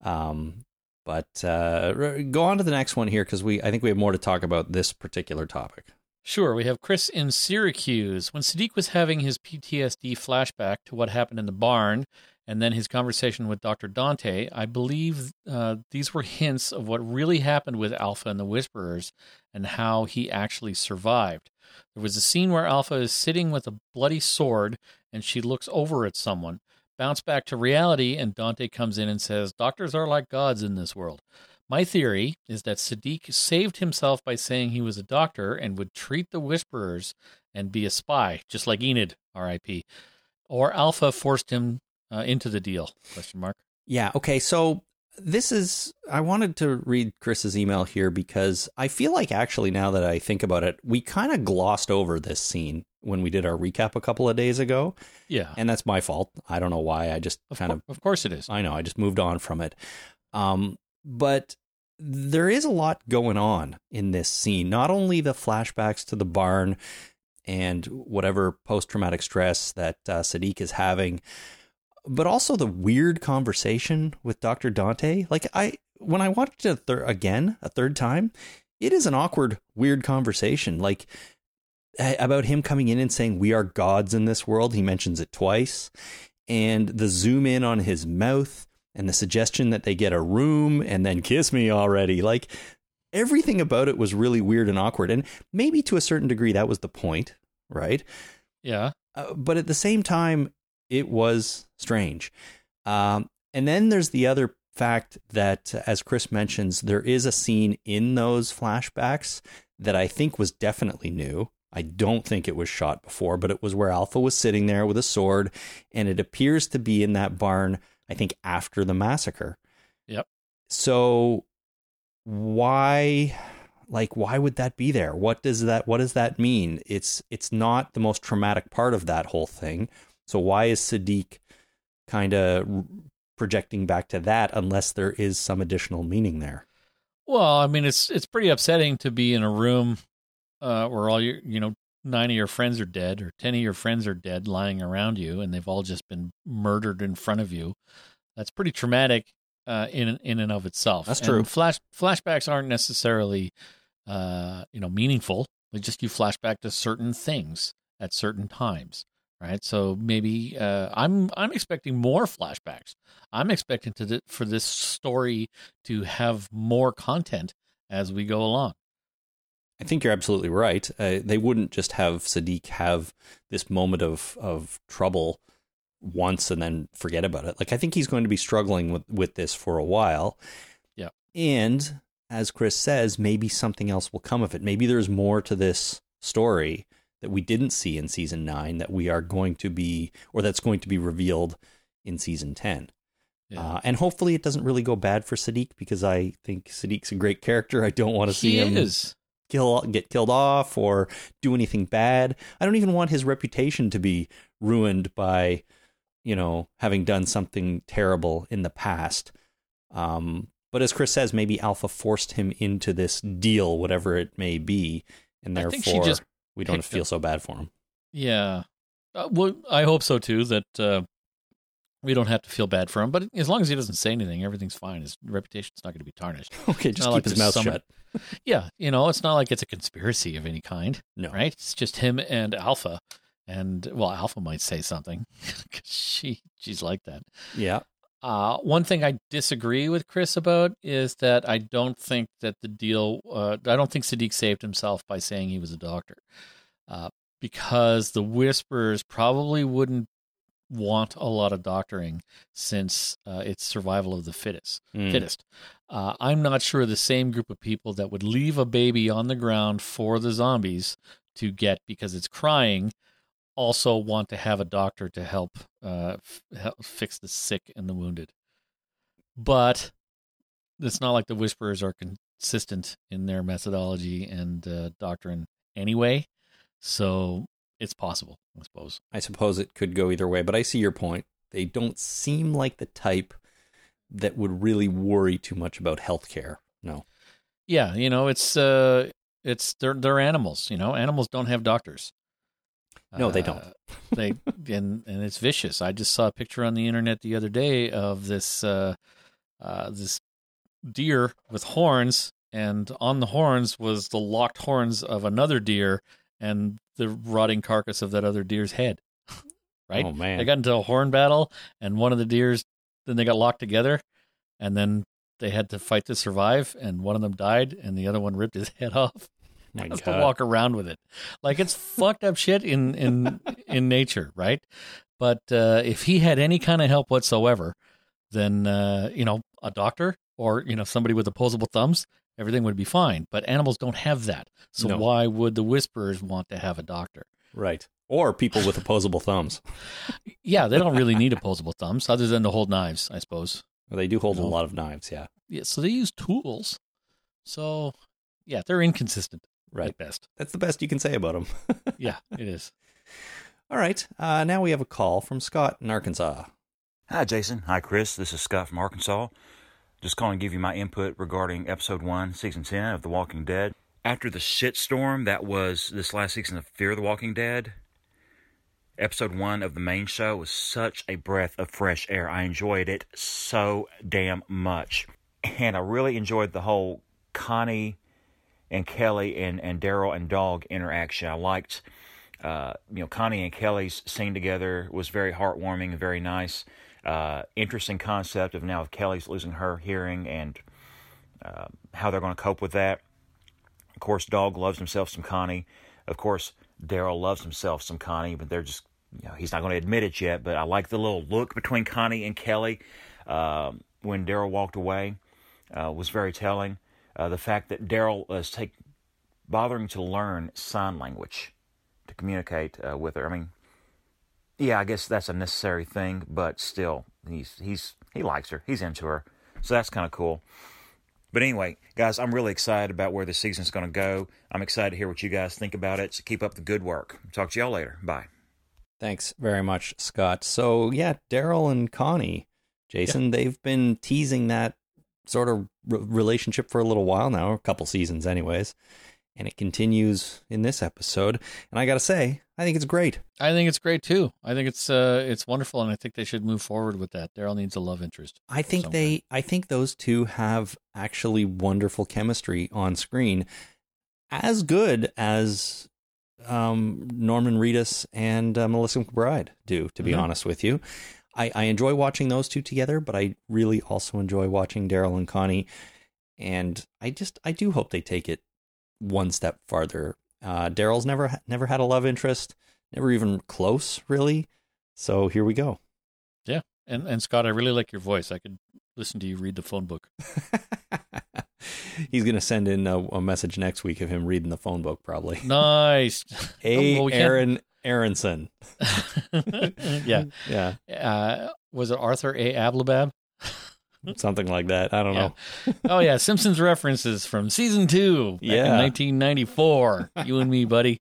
Um, but uh, go on to the next one here because we I think we have more to talk about this particular topic. Sure, we have Chris in Syracuse. When Siddiq was having his PTSD flashback to what happened in the barn and then his conversation with Dr. Dante, I believe uh, these were hints of what really happened with Alpha and the Whisperers and how he actually survived. There was a scene where Alpha is sitting with a bloody sword and she looks over at someone. Bounce back to reality, and Dante comes in and says, Doctors are like gods in this world. My theory is that Siddiq saved himself by saying he was a doctor and would treat the Whisperers and be a spy, just like Enid, R.I.P. Or Alpha forced him uh, into the deal? Question mark. Yeah. Okay. So this is I wanted to read Chris's email here because I feel like actually now that I think about it, we kind of glossed over this scene when we did our recap a couple of days ago. Yeah. And that's my fault. I don't know why. I just Of, kind cour- of of course it is. I know, I just moved on from it. Um but there is a lot going on in this scene. Not only the flashbacks to the barn and whatever post traumatic stress that uh, Siddiq is having, but also the weird conversation with Dr. Dante. Like I when I watched it a thir- again a third time, it is an awkward weird conversation like about him coming in and saying we are gods in this world. He mentions it twice and the zoom in on his mouth and the suggestion that they get a room and then kiss me already. Like everything about it was really weird and awkward. And maybe to a certain degree that was the point, right? Yeah. Uh, but at the same time, it was strange. Um, and then there's the other fact that, as Chris mentions, there is a scene in those flashbacks that I think was definitely new. I don't think it was shot before, but it was where Alpha was sitting there with a sword, and it appears to be in that barn, I think, after the massacre. Yep. So why like why would that be there what does that what does that mean it's it's not the most traumatic part of that whole thing so why is Siddiq kind of projecting back to that unless there is some additional meaning there Well, I mean, it's it's pretty upsetting to be in a room uh, where all your you know nine of your friends are dead or ten of your friends are dead, lying around you, and they've all just been murdered in front of you. That's pretty traumatic uh, in in and of itself. That's And true. flash flashbacks aren't necessarily uh, you know meaningful. They just you flashback to certain things at certain times, right? So maybe uh, I'm I'm expecting more flashbacks. I'm expecting to th- for this story to have more content as we go along. I think you're absolutely right. Uh, they wouldn't just have Siddiq have this moment of of trouble once and then forget about it. Like I think he's going to be struggling with with this for a while. Yeah. And as Chris says, maybe something else will come of it. Maybe there's more to this story that we didn't see in season 9 that we are going to be or that's going to be revealed in season 10. Yeah. Uh, and hopefully it doesn't really go bad for Siddiq because I think Siddiq's a great character. I don't want to see him is. kill get killed off or do anything bad. I don't even want his reputation to be ruined by, you know, having done something terrible in the past. Um, but as Chris says, maybe Alpha forced him into this deal, whatever it may be, and I therefore think she just we don't feel up- so bad for him. Yeah. Uh, well, I hope so too. That uh, we don't have to feel bad for him. But as long as he doesn't say anything, everything's fine. His reputation's not going to be tarnished. Okay, just keep like his mouth shut. Yeah, you know, it's not like it's a conspiracy of any kind, No, right? It's just him and Alpha, and well, Alpha might say something because she she's like that. Yeah, Uh, one thing I disagree with Chris about is that I don't think that the deal. Uh, I don't think Siddiq saved himself by saying he was a doctor, uh, because the Whisperers probably wouldn't want a lot of doctoring since uh, it's survival of the fittest. Mm. Fittest. Uh, I'm not sure the same group of people that would leave a baby on the ground for the zombies to get because it's crying also want to have a doctor to help, uh, f- help fix the sick and the wounded. But it's not like the Whisperers are consistent in their methodology and uh, doctrine anyway. So it's possible, I suppose. I suppose it could go either way, but I see your point. They don't seem like the type that would really worry too much about healthcare. No. Yeah, you know, it's uh, it's they're they're animals. You know, animals don't have doctors. No, they don't. Uh, they and and it's vicious. I just saw a picture on the internet the other day of this uh, uh, this deer with horns and on the horns was the locked horns of another deer and the rotting carcass of that other deer's head. right? Oh man. They got into a horn battle, and one of the deers, then they got locked together, and then they had to fight to survive, and one of them died, and the other one ripped his head off. My has God. to walk around with it. Like it's fucked up shit in in in nature, right? But uh, if he had any kind of help whatsoever, then uh, you know a doctor or you know somebody with opposable thumbs, everything would be fine. But animals don't have that, so No. why would the whisperers want to have a doctor? Right. Or people with opposable thumbs. Yeah, they don't really need opposable thumbs other than to hold knives, I suppose. Well, they do hold a lot of knives, yeah. Yeah, so they use tools. So yeah, they're inconsistent Right. at best. That's the best you can say about them. Yeah, it is. All right. Uh, now we have a call from Scott in Arkansas. Hi, Jason. Hi, Chris. This is Scott from Arkansas. Just calling to give you my input regarding episode 1, season 10 of The Walking Dead. After the shitstorm that was this last season of Fear of the Walking Dead, episode 1 of the main show was such a breath of fresh air. I enjoyed it so damn much. And I really enjoyed the whole Connie and Kelly and, and Daryl and Dog interaction. I liked uh, you know, Connie and Kelly's scene together was very heartwarming and very nice. Uh, interesting concept of now if Kelly's losing her hearing and uh, how they're going to cope with that. Of course, Dog loves himself some Connie. Of course, Daryl loves himself some Connie, but they're just, you know, he's not going to admit it yet. But I like the little look between Connie and Kelly um when Daryl walked away uh, was very telling. Uh, the fact that Daryl is take bothering to learn sign language to communicate uh, with her. I mean, yeah, I guess that's a necessary thing, but still, he's he's he likes her. He's into her, so that's kind of cool. But anyway, guys, I'm really excited about where the season's going to go. I'm excited to hear what you guys think about it. So keep up the good work. Talk to y'all later. Bye. Thanks very much, Scott. So, yeah, Daryl and Connie, Jason, they've been teasing that sort of re- relationship for a little while now, a couple seasons, anyways. And it continues in this episode. And I got to say, I think it's great. I think it's great too. I think it's uh it's wonderful, and I think they should move forward with that. Daryl needs a love interest. I think they, I think those two have actually wonderful chemistry on screen, as good as um, Norman Reedus and uh, Melissa McBride do. To be Mhm. honest with you, I, I enjoy watching those two together, but I really also enjoy watching Daryl and Connie, and I just, I do hope they take it one step farther. Uh, Daryl's never, never had a love interest, never even close, really. So here we go. Yeah, and and Scott, I really like your voice. I could listen to you read the phone book. He's going to send in a, a message next week of him reading the phone book, probably. Nice. A. well, we Aaron Aronson. yeah. Yeah. Uh, was it Arthur A. Ablabab? Something like that. I don't know. Oh yeah, Simpsons references from season two, Yeah. 1994. You and me, buddy.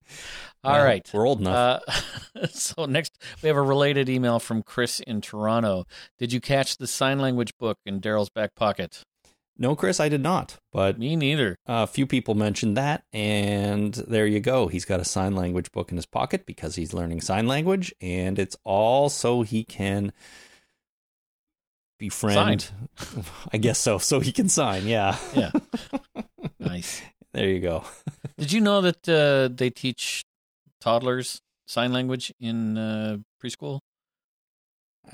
All Well, right. We're old enough. Uh, so next, we have a related email from Chris in Toronto. Did you catch the sign language book in Daryl's back pocket? No, Chris, I did not. But Me neither. a few people mentioned that. And there you go. He's got a sign language book in his pocket because he's learning sign language. And it's all so he can befriend. I guess so. So he can sign. Yeah. Yeah. nice. There you go. Did you know that uh, they teach toddlers sign language in uh, preschool?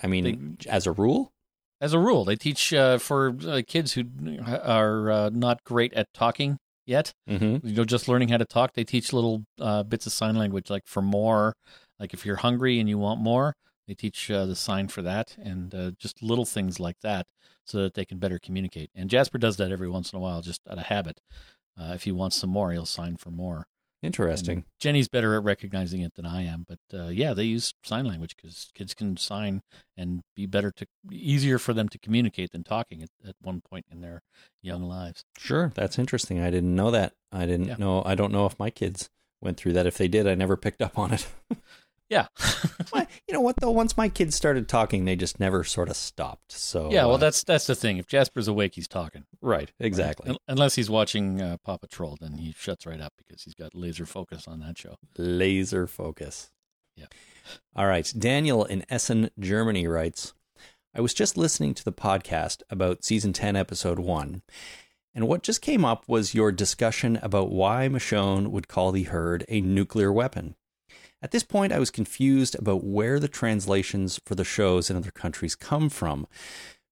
I mean, as a rule, As a rule, they teach uh, for uh, kids who are uh, not great at talking yet. hmm You know, just learning how to talk. They teach little uh, bits of sign language, like for more. Like if you're hungry and you want more, they teach uh, the sign for that, and uh, just little things like that, so that they can better communicate. And Jasper does that every once in a while, just out of habit. Uh, if he wants some more, he'll sign for more. Interesting. And Jenny's better at recognizing it than I am, but uh, yeah, they use sign language because kids can sign and be better to easier for them to communicate than talking at, at one point in their young lives. Sure, that's interesting. I didn't know that. I didn't Yeah. know. I don't know if my kids went through that. If they did, I never picked up on it. Yeah, Well, you know what though? Once my kids started talking, they just never sort of stopped. So yeah. uh, Well, that's that's the thing. If Jasper's awake, he's talking. Right. Exactly. Un- Unless he's watching uh, Paw Patrol, then he shuts right up because he's got laser focus on that show. Laser focus. Yeah. All right. Daniel in Essen, Germany writes I was just listening to the podcast about season 10, episode 1, And what just came up was your discussion about why Michonne would call the herd a nuclear weapon. At this point, I was confused about where the translations for the shows in other countries come from.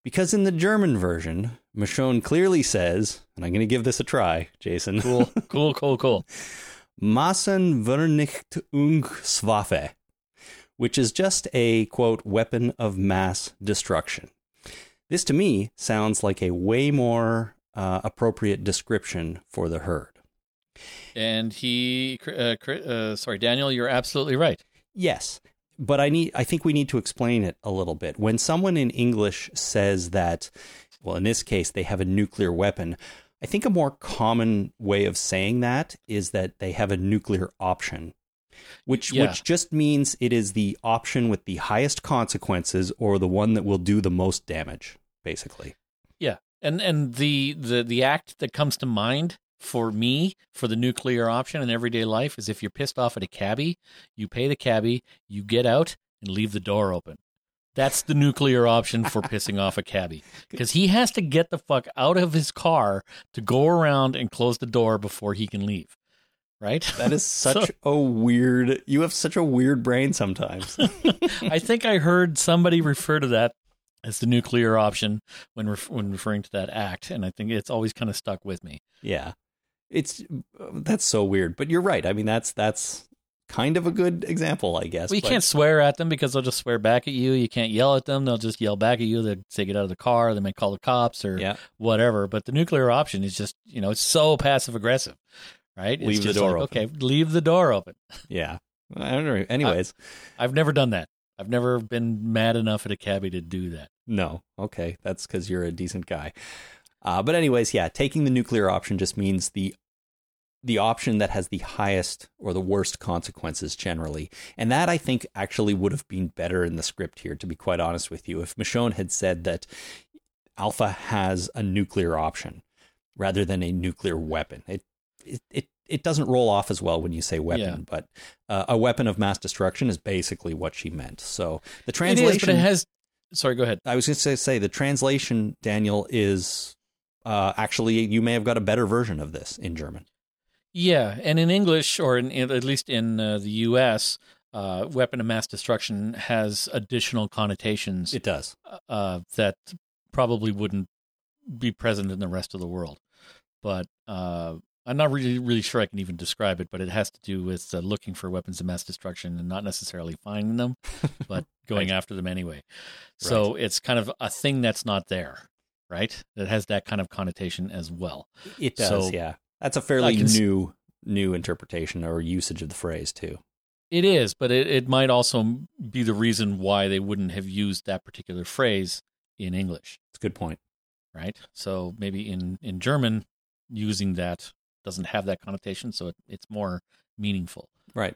Because in the German version, Michonne clearly says, and I'm going to give this a try, Jason. Cool, cool, cool, cool. Massenvernichtungswaffe, which is just a quote weapon of mass destruction. This to me sounds like a way more uh, appropriate description for the herd. And he, uh, uh, sorry, Daniel, you're absolutely right. Yes, but I need. I think we need to explain it a little bit. When someone in English says that, well, in this case, they have a nuclear weapon. I think a more common way of saying that is that they have a nuclear option, which Yeah. which just means it is the option with the highest consequences or the one that will do the most damage, basically. Yeah, and and the the the act that comes to mind for me for the nuclear option in everyday life is if you're pissed off at a cabbie, you pay the cabbie, you get out and leave the door open. That's the nuclear option for pissing off a cabbie because he has to get the fuck out of his car to go around and close the door before he can leave. Right? That is such So- a weird. You have such a weird brain sometimes. I think I heard somebody refer to that as the nuclear option when when referring to that act, and I think it's always kind of stuck with me. Yeah. It's uh, that's so weird, but you're right. I mean, that's that's kind of a good example, I guess. Well, you but- can't swear at them because they'll just swear back at you. You can't yell at them; they'll just yell back at you. They say get out of the car. They may call the cops or Yeah, whatever. But the nuclear option is just you know it's so passive aggressive, right? It's Leave the just door like, open. Okay, leave the door open. yeah. I don't know. Anyways, I've never done that. I've never been mad enough at a cabbie to do that. no. Okay, that's because you're a decent guy. Uh, but anyways, yeah, taking the nuclear option just means the the option that has the highest or the worst consequences generally. And that I think actually would have been better in the script here, to be quite honest with you. If Michonne had said that Alpha has a nuclear option rather than a nuclear weapon, it it it, it doesn't roll off as well when you say weapon, Yeah. but uh, a weapon of mass destruction is basically what she meant. So the translation is, but it has. Sorry, go ahead. I was going to say the translation, Daniel, is uh, actually you may have got a better version of this in German. Yeah, and in English, or in, at least in uh, the U.S., uh, weapon of mass destruction has additional connotations It does. uh, that probably wouldn't be present in the rest of the world. But uh, I'm not really really sure I can even describe it. But it has to do with uh, looking for weapons of mass destruction and not necessarily finding them, but going Right. after them anyway. So it's kind of a thing that's not there, right? That has that kind of connotation as well. It does. So- yeah, that's a fairly new new interpretation or usage of the phrase too. It is, but it, it might also be the reason why they wouldn't have used that particular phrase in English, It's a good point. right? So maybe in, in German, using that doesn't have that connotation, so it, it's more meaningful. Right.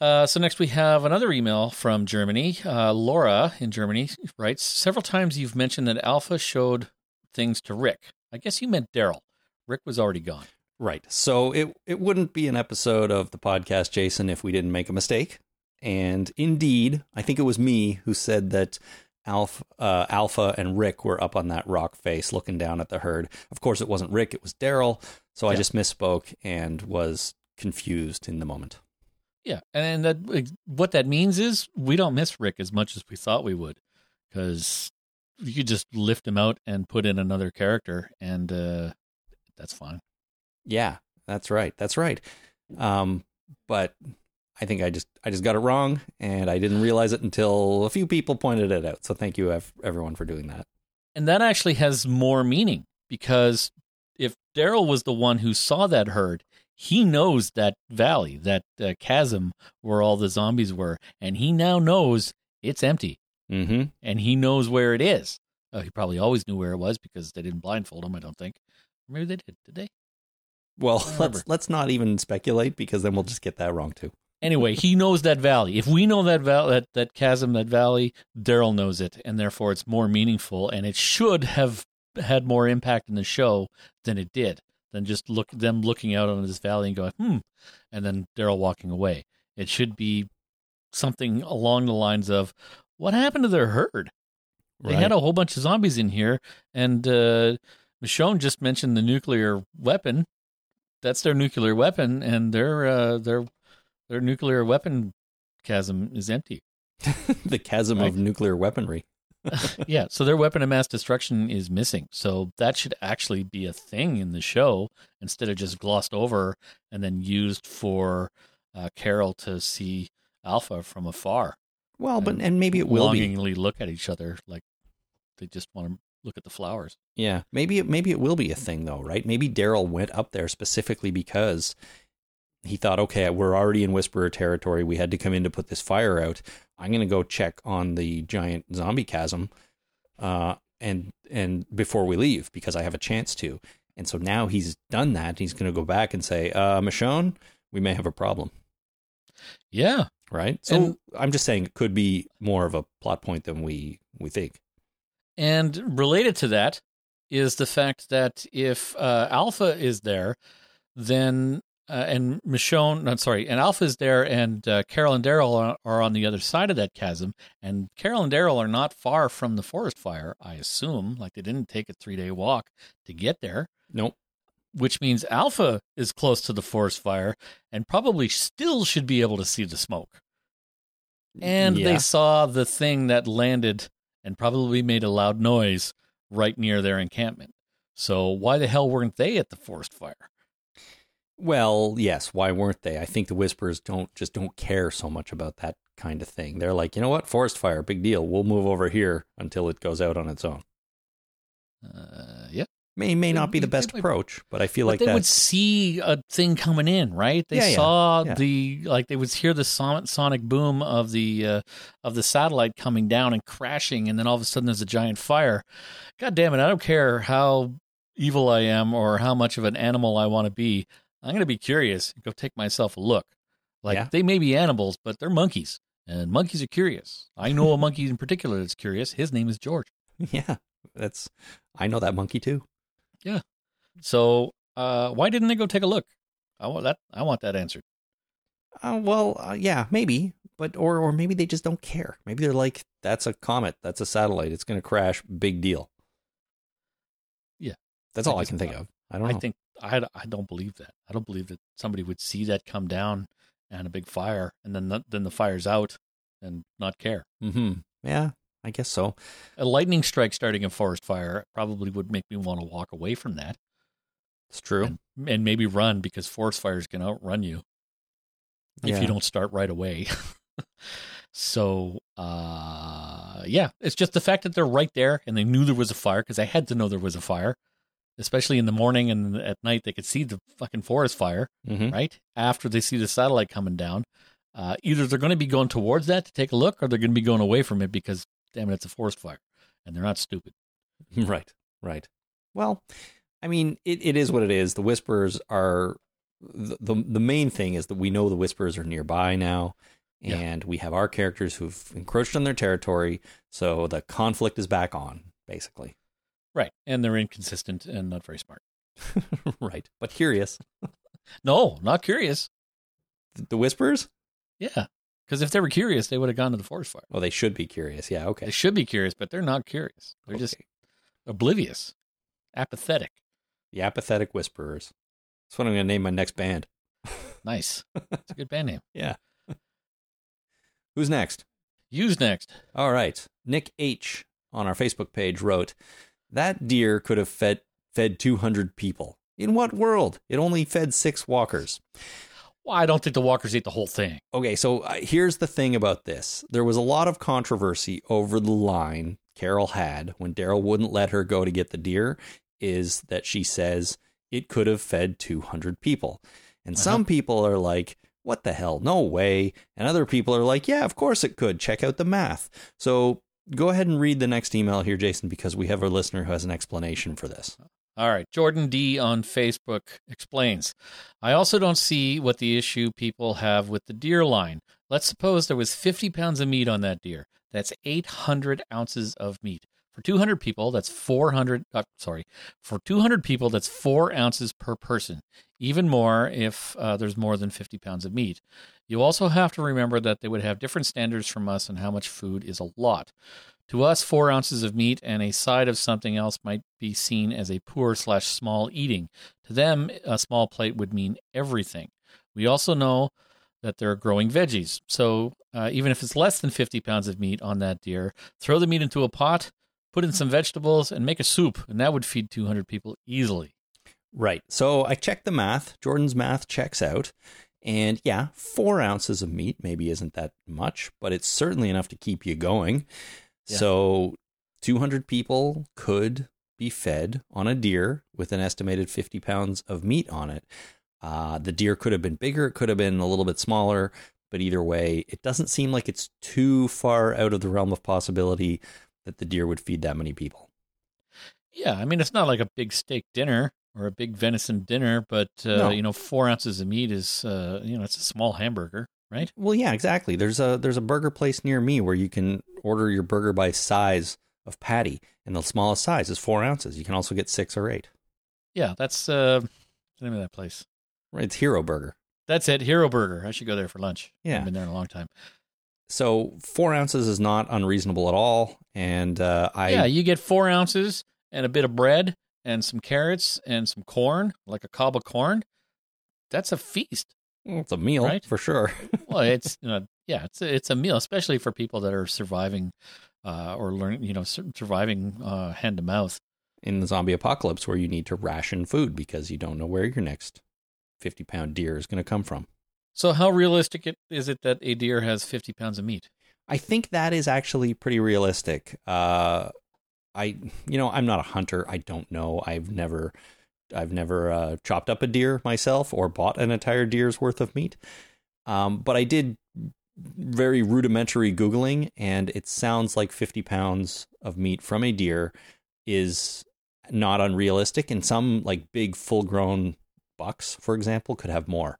Uh, so next we have another email from Germany. Uh, Laura in Germany writes, several times you've mentioned that Alpha showed things to Rick. I guess you meant Daryl. Rick was already gone. Right. So it it wouldn't be an episode of the podcast, Jason, if we didn't make a mistake. And indeed, I think it was me who said that Alpha, uh, Alpha and Rick were up on that rock face looking down at the herd. Of course, it wasn't Rick; it was Daryl. So I just misspoke and was confused in the moment. Yeah, and that what that means is we don't miss Rick as much as we thought we would, because you could just lift him out and put in another character, and uh, that's fine. Yeah, that's right. That's right. Um, but I think I just I just got it wrong, and I didn't realize it until a few people pointed it out. So thank you, everyone, for doing that. And that actually has more meaning because if Daryl was the one who saw that herd, he knows that valley, that uh, chasm where all the zombies were, and he now knows it's empty, Mm-hmm. and he knows where it is. Uh, he probably always knew where it was because they didn't blindfold him. I don't think. Or maybe they did. Did they? Well, let's let's not even speculate because then we'll just get that wrong too. Anyway, he knows that valley. If we know that val- that that chasm, that valley, Daryl knows it, and therefore it's more meaningful, and it should have had more impact in the show than it did. Than just look them looking out on this valley and going, hmm, and then Daryl walking away. It should be something along the lines of, "What happened to their herd? They had a whole bunch of zombies in here, and uh, Michonne just mentioned the nuclear weapon. That's their nuclear weapon, and their uh, their their nuclear weapon chasm is empty. the chasm Right. of nuclear weaponry. yeah, so their weapon of mass destruction is missing. So that should actually be a thing in the show instead of just glossed over and then used for uh, Carol to see Alpha from afar. Well, but And and maybe it will be. longingly look at each other like they just want to look at the flowers. Yeah, maybe it maybe it will be a thing though, right? Maybe Daryl went up there specifically because he thought, okay, we're already in Whisperer territory. We had to come in to put this fire out. I'm going to go check on the giant zombie chasm, uh, and and before we leave because I have a chance to. And so now he's done that. He's going to go back and say, uh, Michonne, we may have a problem, Yeah, right? So And- I'm just saying it could be more of a plot point than we we think. And related to that is the fact that if uh, Alpha is there, then uh, and Michonne, not sorry, and Alpha is there, and uh, Carol and Daryl are, are on the other side of that chasm, and Carol and Daryl are not far from the forest fire. I assume, like they didn't take a three day walk to get there, Nope. which means Alpha is close to the forest fire and probably still should be able to see the smoke. And Yeah. they saw the thing that landed and probably made a loud noise right near their encampment. So why the hell weren't they at the forest fire? Well, yes. Why weren't they? I think the Whisperers don't just don't care so much about that kind of thing. They're like, you know what, forest fire, big deal. We'll move over here until it goes out on its own. Uh, yeah, May may not be the best approach, but I feel but like they would see a thing coming in, right? They Yeah, yeah, saw yeah. the like they would hear the sonic boom of the uh, of the satellite coming down and crashing, and then all of a sudden there's a giant fire. God damn it! I don't care how evil I am or how much of an animal I want to be. I'm going to be curious and go take myself a look. Like Yeah. they may be animals, but they're monkeys, and monkeys are curious. I know a monkey in particular that's curious. His name is George. yeah, that's. I know that monkey too. Yeah. So uh, why didn't they go take a look? I want that. I want that answered. Uh, well, uh, yeah, maybe, but or or maybe they just don't care. Maybe they're like, that's a comet, that's a satellite, it's going to crash, big deal. Yeah. that's all I can think of. I don't I know. think I, I don't believe that. I don't believe that somebody would see that come down and a big fire, and then the, then the fire's out and not care. hmm Yeah, I guess so. A lightning strike starting a forest fire probably would make me want to walk away from that It's true. and, and maybe run because forest fires can outrun you if Yeah. you don't start right away. so, uh, yeah, it's just the fact that they're right there and they knew there was a fire because they had to know there was a fire, especially in the morning and at night they could see the fucking forest fire. hmm right? After they see the satellite coming down, uh, either they're going to be going towards that to take a look, or they're going to be going away from it because, damn it, it's a forest fire, and they're not stupid. Right, right. Well, I mean, it, it is what it is. The whispers are the, the the main thing is that we know the whispers are nearby now, Yeah. and we have our characters who've encroached on their territory, so the conflict is back on, basically. Right, and they're inconsistent and not very smart. right, but curious. No, not curious. The Whisperers? Yeah, because if they were curious, they would have gone to the forest fire. Well, they should be curious. Yeah, okay. They should be curious, but they're not curious. They're just oblivious, apathetic. the apathetic Whisperers. That's what I'm going to name my next band. Nice. It's a good band name. Yeah. Who's next? You's next. All right. Nick H on our Facebook page wrote, "That deer could have fed fed 200 people. In what world? It only fed 6 walkers." Well, I don't think the walkers ate the whole thing. Okay, so uh, here's the thing about this. There was a lot of controversy over the line Carol had when Daryl wouldn't let her go to get the deer is that she says it could have fed 200 people. And some people are like, what the hell? No way. And other people are like, yeah, of course it could. Check out the math. So go ahead and read the next email here, Jason, because we have a listener who has an explanation for this. All right. Jordan D on Facebook explains I also don't see what the issue people have with the deer line. Let's suppose there was 50 pounds of meat on that deer. That's 800 ounces of meat. For 200 people, that's 400. Uh, sorry. For 200 people, that's four ounces per person. Even more if uh, there's more than 50 pounds of meat. You also have to remember that they would have different standards from us on how much food is a lot. To us, four ounces of meat and a side of something else might be seen as a poor slash small eating. To them, a small plate would mean everything. We also know that they're growing veggies. So uh, even if it's less than 50 pounds of meat on that deer, throw the meat into a pot, put in some vegetables, and make a soup, and that would feed 200 people easily. Right. So I checked the math. Jordan's math checks out. And yeah, four ounces of meat maybe isn't that much, but it's certainly enough to keep you going. Yeah. So 200 people could be fed on a deer with an estimated 50 pounds of meat on it. Uh, the deer could have been bigger, it could have been a little bit smaller, but either way, it doesn't seem like it's too far out of the realm of possibility that the deer would feed that many people. Yeah, I mean, it's not like a big steak dinner or a big venison dinner, but, uh, No. you know, four ounces of meat is, uh, you know, it's a small hamburger, right? Well, yeah, exactly. There's a there's a burger place near me where you can order your burger by size of patty, and the smallest size is four ounces. You can also get six or eight. Yeah, that's uh, the name of that place. Right, it's Hero Burger. That's it, Hero Burger. I should go there for lunch. Yeah. I've been there in a long time. So four ounces is not unreasonable at all, and uh, I yeah, you get four ounces and a bit of bread and some carrots and some corn, like a cob of corn. That's a feast. it's a meal Right? for sure. Well, it's you know, yeah, it's a, it's a meal, especially for people that are surviving uh, or learning, you know, surviving uh, hand to mouth. In the zombie apocalypse, where you need to ration food because you don't know where your next fifty pound deer is going to come from. So, how realistic it, is it that a deer has fifty pounds of meat? I think that is actually pretty realistic. Uh, I, you know, I'm not a hunter. I don't know. I've never, I've never uh, chopped up a deer myself or bought an entire deer's worth of meat. Um, but I did very rudimentary googling, and it sounds like 50 pounds of meat from a deer is not unrealistic. And some like big full-grown bucks, for example, could have more.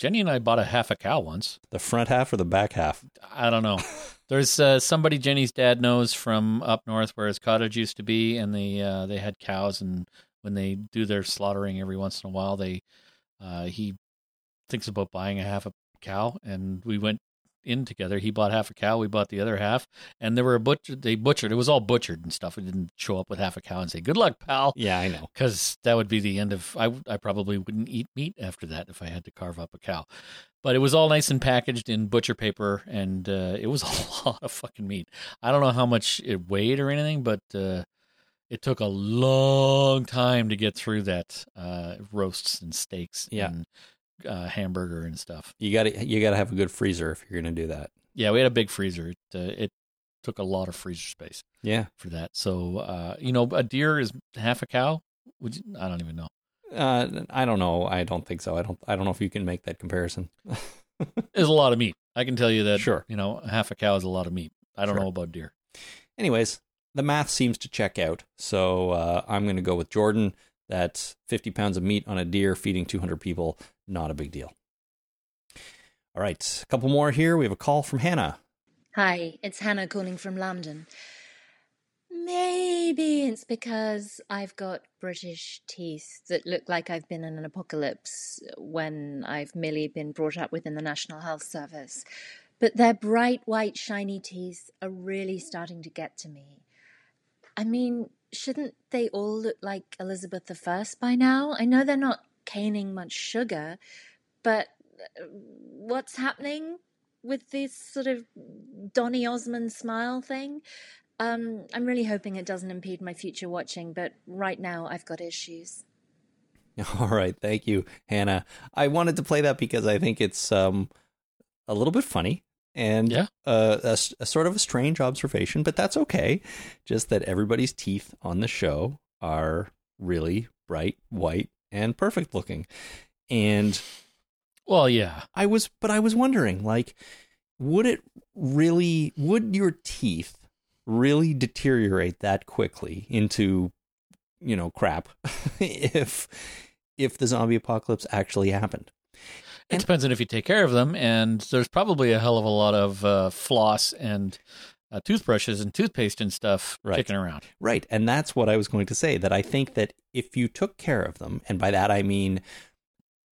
Jenny and I bought a half a cow once. The front half or the back half? I don't know. There's uh, somebody Jenny's dad knows from up north where his cottage used to be, and they uh, they had cows, and when they do their slaughtering every once in a while, they uh, he thinks about buying a half a cow, and we went in together. He bought half a cow, we bought the other half, and they were a butcher. They butchered. It was all butchered and stuff. We didn't show up with half a cow and say "Good luck, pal." Yeah, I know. because that would be the end of I, I probably wouldn't eat meat after that if I had to carve up a cow. But it was all nice and packaged in butcher paper, and uh, it was a lot of fucking meat. I don't know how much it weighed or anything, but uh, it took a long time to get through that uh, roasts and steaks Yeah. and uh, hamburger and stuff. You got to you got to have a good freezer if you're going to do that. Yeah, we had a big freezer. It uh, it took a lot of freezer space Yeah. for that. So uh, you know, a deer is half a cow. Would you, I don't even know. Uh, I don't know. I don't think so. I don't. I don't know if you can make that comparison. is a lot of meat. I can tell you that. Sure. You know, half a cow is a lot of meat. I don't Sure. know about deer. Anyways, the math seems to check out. So uh, I'm going to go with Jordan. That 50 pounds of meat on a deer feeding 200 people, not a big deal. All right, a couple more here. We have a call from Hannah. Hi, it's Hannah calling from London. Maybe it's because I've got British teeth that look like I've been in an apocalypse when I've merely been brought up within the National Health Service. But their bright, white, shiny teeth are really starting to get to me. I mean, shouldn't they all look like Elizabeth I by now? I know they're not caning much sugar, but uh, what's happening with this sort of Donny Osmond smile thing? Um, I'm really hoping it doesn't impede my future watching, but right now I've got issues. All right, thank you, Hannah. I wanted to play that because I think it's um, a little bit funny and Yeah. uh, a, a sort of a strange observation, but that's okay. Just that everybody's teeth on the show are really bright, white, and perfect looking. And Well, yeah. I was, but I was wondering, like, would it really, would your teeth really deteriorate that quickly into, you know, crap if, if the zombie apocalypse actually happened? It And- depends on if you take care of them, and there's probably a hell of a lot of uh, floss and uh, toothbrushes and toothpaste and stuff Right. kicking around. Right. And that's what I was going to say that I think that if you took care of them, and by that I mean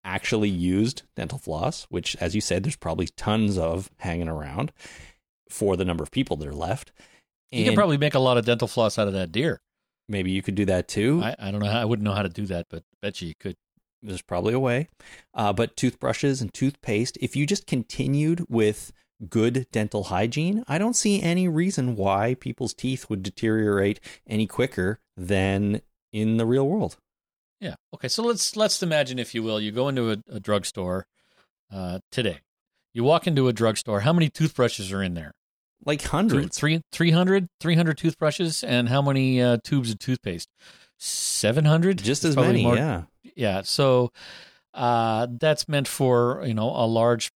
actually used dental floss, which, as you said, there's probably tons of hanging around for the number of people that are left, You can probably make a lot of dental floss out of that deer. maybe you could do that too. I, I don't know. How, I wouldn't know how to do that, but bet you you could. There's probably a way. Uh, but toothbrushes and toothpaste, if you just continued with good dental hygiene, I don't see any reason why people's teeth would deteriorate any quicker than in the real world. Yeah. Okay. So let's let's imagine, if you will, you go into a, a drugstore uh, today. You walk into a drugstore. How many toothbrushes are in there? Like Three, hundreds. three, 300, 300 toothbrushes, and how many uh, tubes of toothpaste? Seven hundred. Just as many, yeah. Yeah so uh, that's meant for you know a large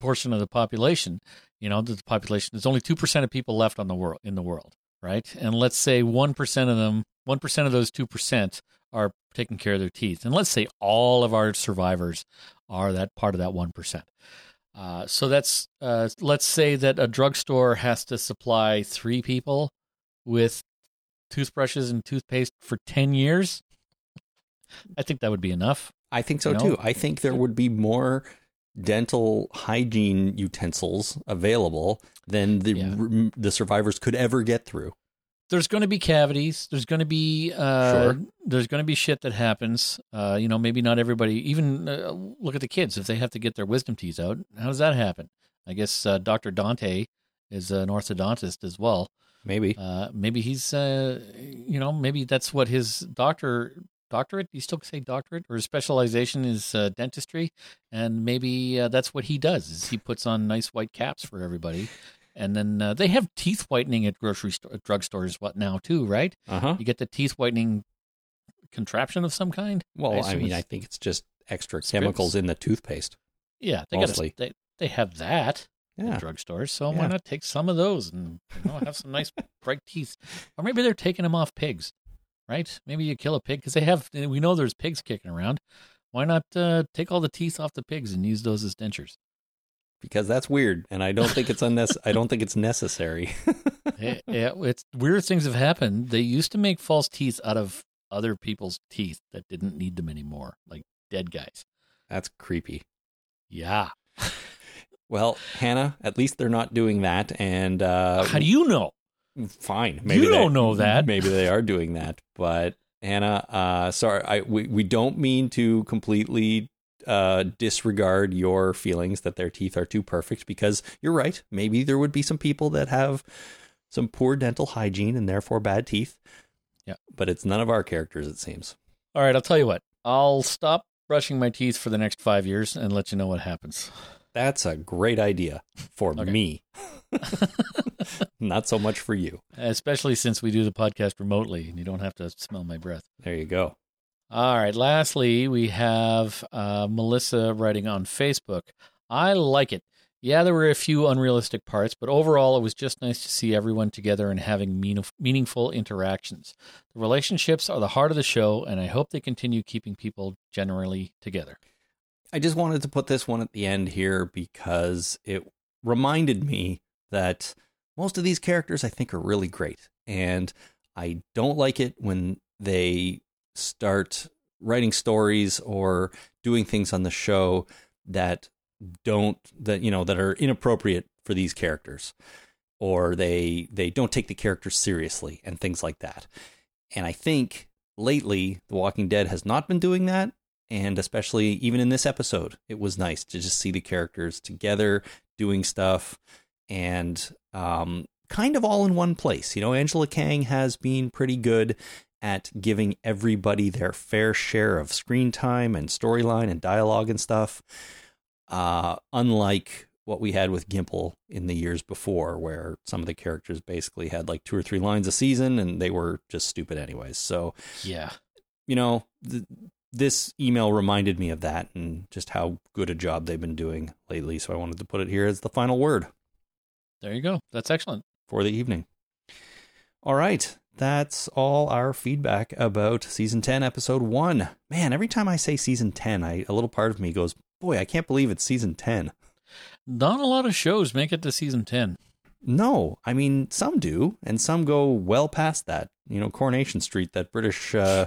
portion of the population you know the population there's only 2% of people left on the world in the world right? And let's say 1% of them 1% of those 2% are taking care of their teeth. And let's say all of our survivors are that part of that 1% uh, so that's uh, let's say that a drugstore has to supply three people with toothbrushes and toothpaste for 10 years i think that would be enough I think so You know? too. I think there would be more dental hygiene utensils available than the Yeah. the survivors could ever get through. there's going to be cavities. There's going to be uh, Sure. there's going to be shit that happens. Uh, you know, maybe not everybody. Even uh, look at the kids if they have to get their wisdom teeth out. How does that happen? I guess uh, Doctor Dante is an orthodontist as well. Maybe. Uh, maybe he's uh, you know maybe that's what his doctor doctorate. You still say doctorate or specialization is uh, dentistry, and maybe uh, that's what he does. Is he puts on nice white caps for everybody. And then uh, they have teeth whitening at grocery store, drugstores, what now too, right? Uh huh. You get the teeth whitening contraption of some kind. Well, I, assume mean, I think it's just extra Strips? chemicals in the toothpaste. yeah, they mostly. got they they have that Yeah. drugstores. So Yeah. why not take some of those and you know have some nice bright teeth? Or maybe they're taking them off pigs, right? Maybe you kill a pig because they have. We know there's pigs kicking around. Why not uh, take all the teeth off the pigs and use those as dentures? because that's weird, and I don't think it's unnes- I don't think it's necessary. yeah, yeah, it's weird things have happened. They used to make false teeth out of other people's teeth that didn't need them anymore, like dead guys. that's creepy. Yeah. Well, Hannah, at least they're not doing that, and uh, How do you know? Fine. You don't know that. Maybe they are doing that, but Hannah, uh, sorry, I we we don't mean to completely uh, disregard your feelings that their teeth are too perfect because you're right. Maybe there would be some people that have some poor dental hygiene and therefore bad teeth. Yeah. but it's none of our characters, it seems. All right, I'll tell you what. I'll stop brushing my teeth for the next five years and let you know what happens. That's a great idea for Okay. me. Not so much for you. Especially since we do the podcast remotely and you don't have to smell my breath. There you go. All right. Lastly, we have uh, Melissa writing on Facebook. I like it. Yeah, there were a few unrealistic parts, but overall, it was just nice to see everyone together and having mean- meaningful interactions. The relationships are the heart of the show, and I hope they continue keeping people generally together. I just wanted to put this one at the end here because it reminded me that most of these characters I think are really great. And I don't like it when they start writing stories or doing things on the show that don't that you know that are inappropriate for these characters or they they don't take the characters seriously and things like that. And I think lately The Walking Dead has not been doing that and especially even in this episode it was nice to just see the characters together doing stuff and um, kind of all in one place you know angela kang has been pretty good at giving everybody their fair share of screen time and storyline and dialogue and stuff uh, unlike what we had with Gimple in the years before, where some of the characters basically had like two or three lines a season and they were just stupid anyways. So, Yeah. you know, this email reminded me of that and just how good a job they've been doing lately. So I wanted to put it here as the final word There you go. That's excellent. for the evening. All right. That's all our feedback about season 10, episode 1. Man, every time I say season 10, I a little part of me goes, "Boy, I can't believe it's season 10." Not a lot of shows make it to season 10. No, I mean some do, and some go well past that. You know, Coronation Street, that British, uh,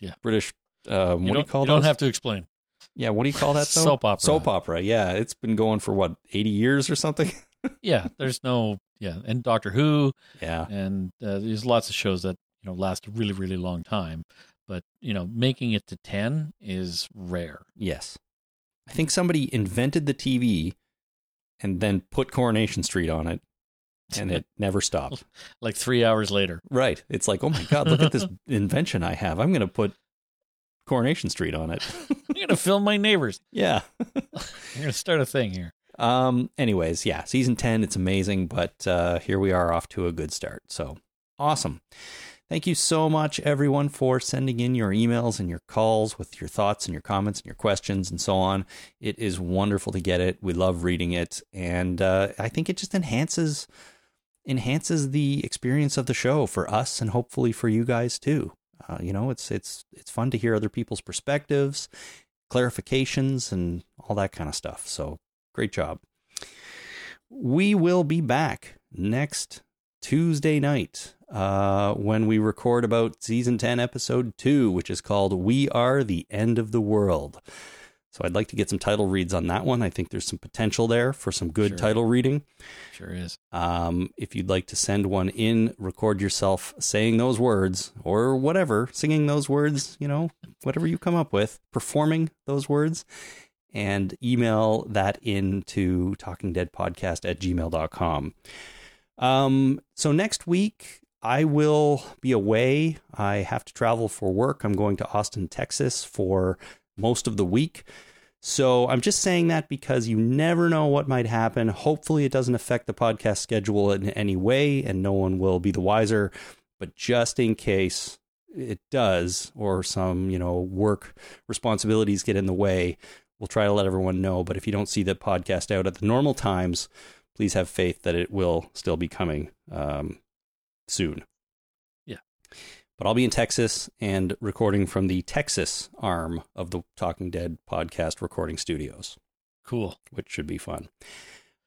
Yeah. British. Um, what do you call you don't have to explain. Yeah, what do you call that? Though? Soap opera. Soap opera. Yeah, it's been going for what eighty years or something. Yeah, there's no yeah, and Doctor Who, Yeah. and uh, there's lots of shows that you know last a really really long time. But you know, making it to ten is rare. Yes. I think somebody invented the TV and then put Coronation Street on it and it never stopped. Like three hours later, Right. It's like, oh my God, look at this invention I have. I'm going to put Coronation Street on it. I'm gonna film my neighbors. yeah. I'm gonna start a thing here. Um, anyways, yeah, season 10, it's amazing, but uh, here we are off to a good start. So awesome. Thank you so much, everyone, for sending in your emails and your calls with your thoughts and your comments and your questions and so on. It is wonderful to get it. We love reading it, and uh, I think it just enhances enhances the experience of the show for us and hopefully for you guys too. Uh, you know, it's it's it's fun to hear other people's perspectives, clarifications, and all that kind of stuff. So great job. We will be back next Tuesday night uh, when we record about season 10, episode 2, which is called We Are the End of the World. So I'd like to get some title reads on that one. I think there's some potential there for some good Sure. title reading. Sure is. Um, if you'd like to send one in, record yourself saying those words or whatever, singing those words, you know, whatever you come up with, performing those words, and email that in to talkingdeadpodcast at gmail.com. Um, so next week, I will be away. I have to travel for work. I'm going to Austin, Texas for most of the week. So I'm just saying that because you never know what might happen. Hopefully, it doesn't affect the podcast schedule in any way and no one will be the wiser. But just in case it does, or some, you know, work responsibilities get in the way, we'll try to let everyone know. But if you don't see the podcast out at the normal times, please have faith that it will still be coming um, soon. But I'll be in Texas and recording from the Texas arm of the Talking Dead podcast recording studios, Cool. which should be fun.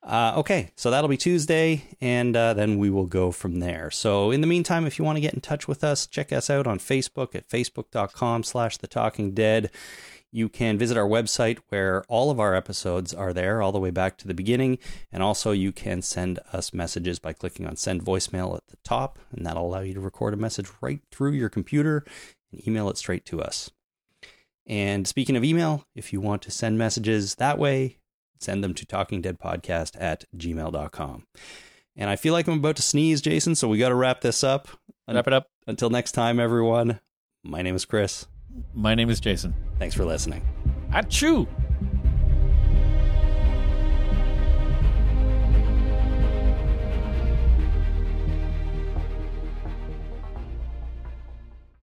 Uh, okay, so that'll be Tuesday, and uh, then we will go from there. So in the meantime, if you want to get in touch with us, check us out on Facebook at facebook.com slash the talking dead. You can visit our website where all of our episodes are there, all the way back to the beginning. And also, you can send us messages by clicking on send voicemail at the top, and that'll allow you to record a message right through your computer and email it straight to us. And speaking of email, if you want to send messages that way, send them to talkingdeadpodcast at gmail.com. And I feel like I'm about to sneeze, Jason, so we got to wrap this up. Wrap it up. Until next time, everyone, my name is Chris. My name is Jason. Thanks for listening. Achoo!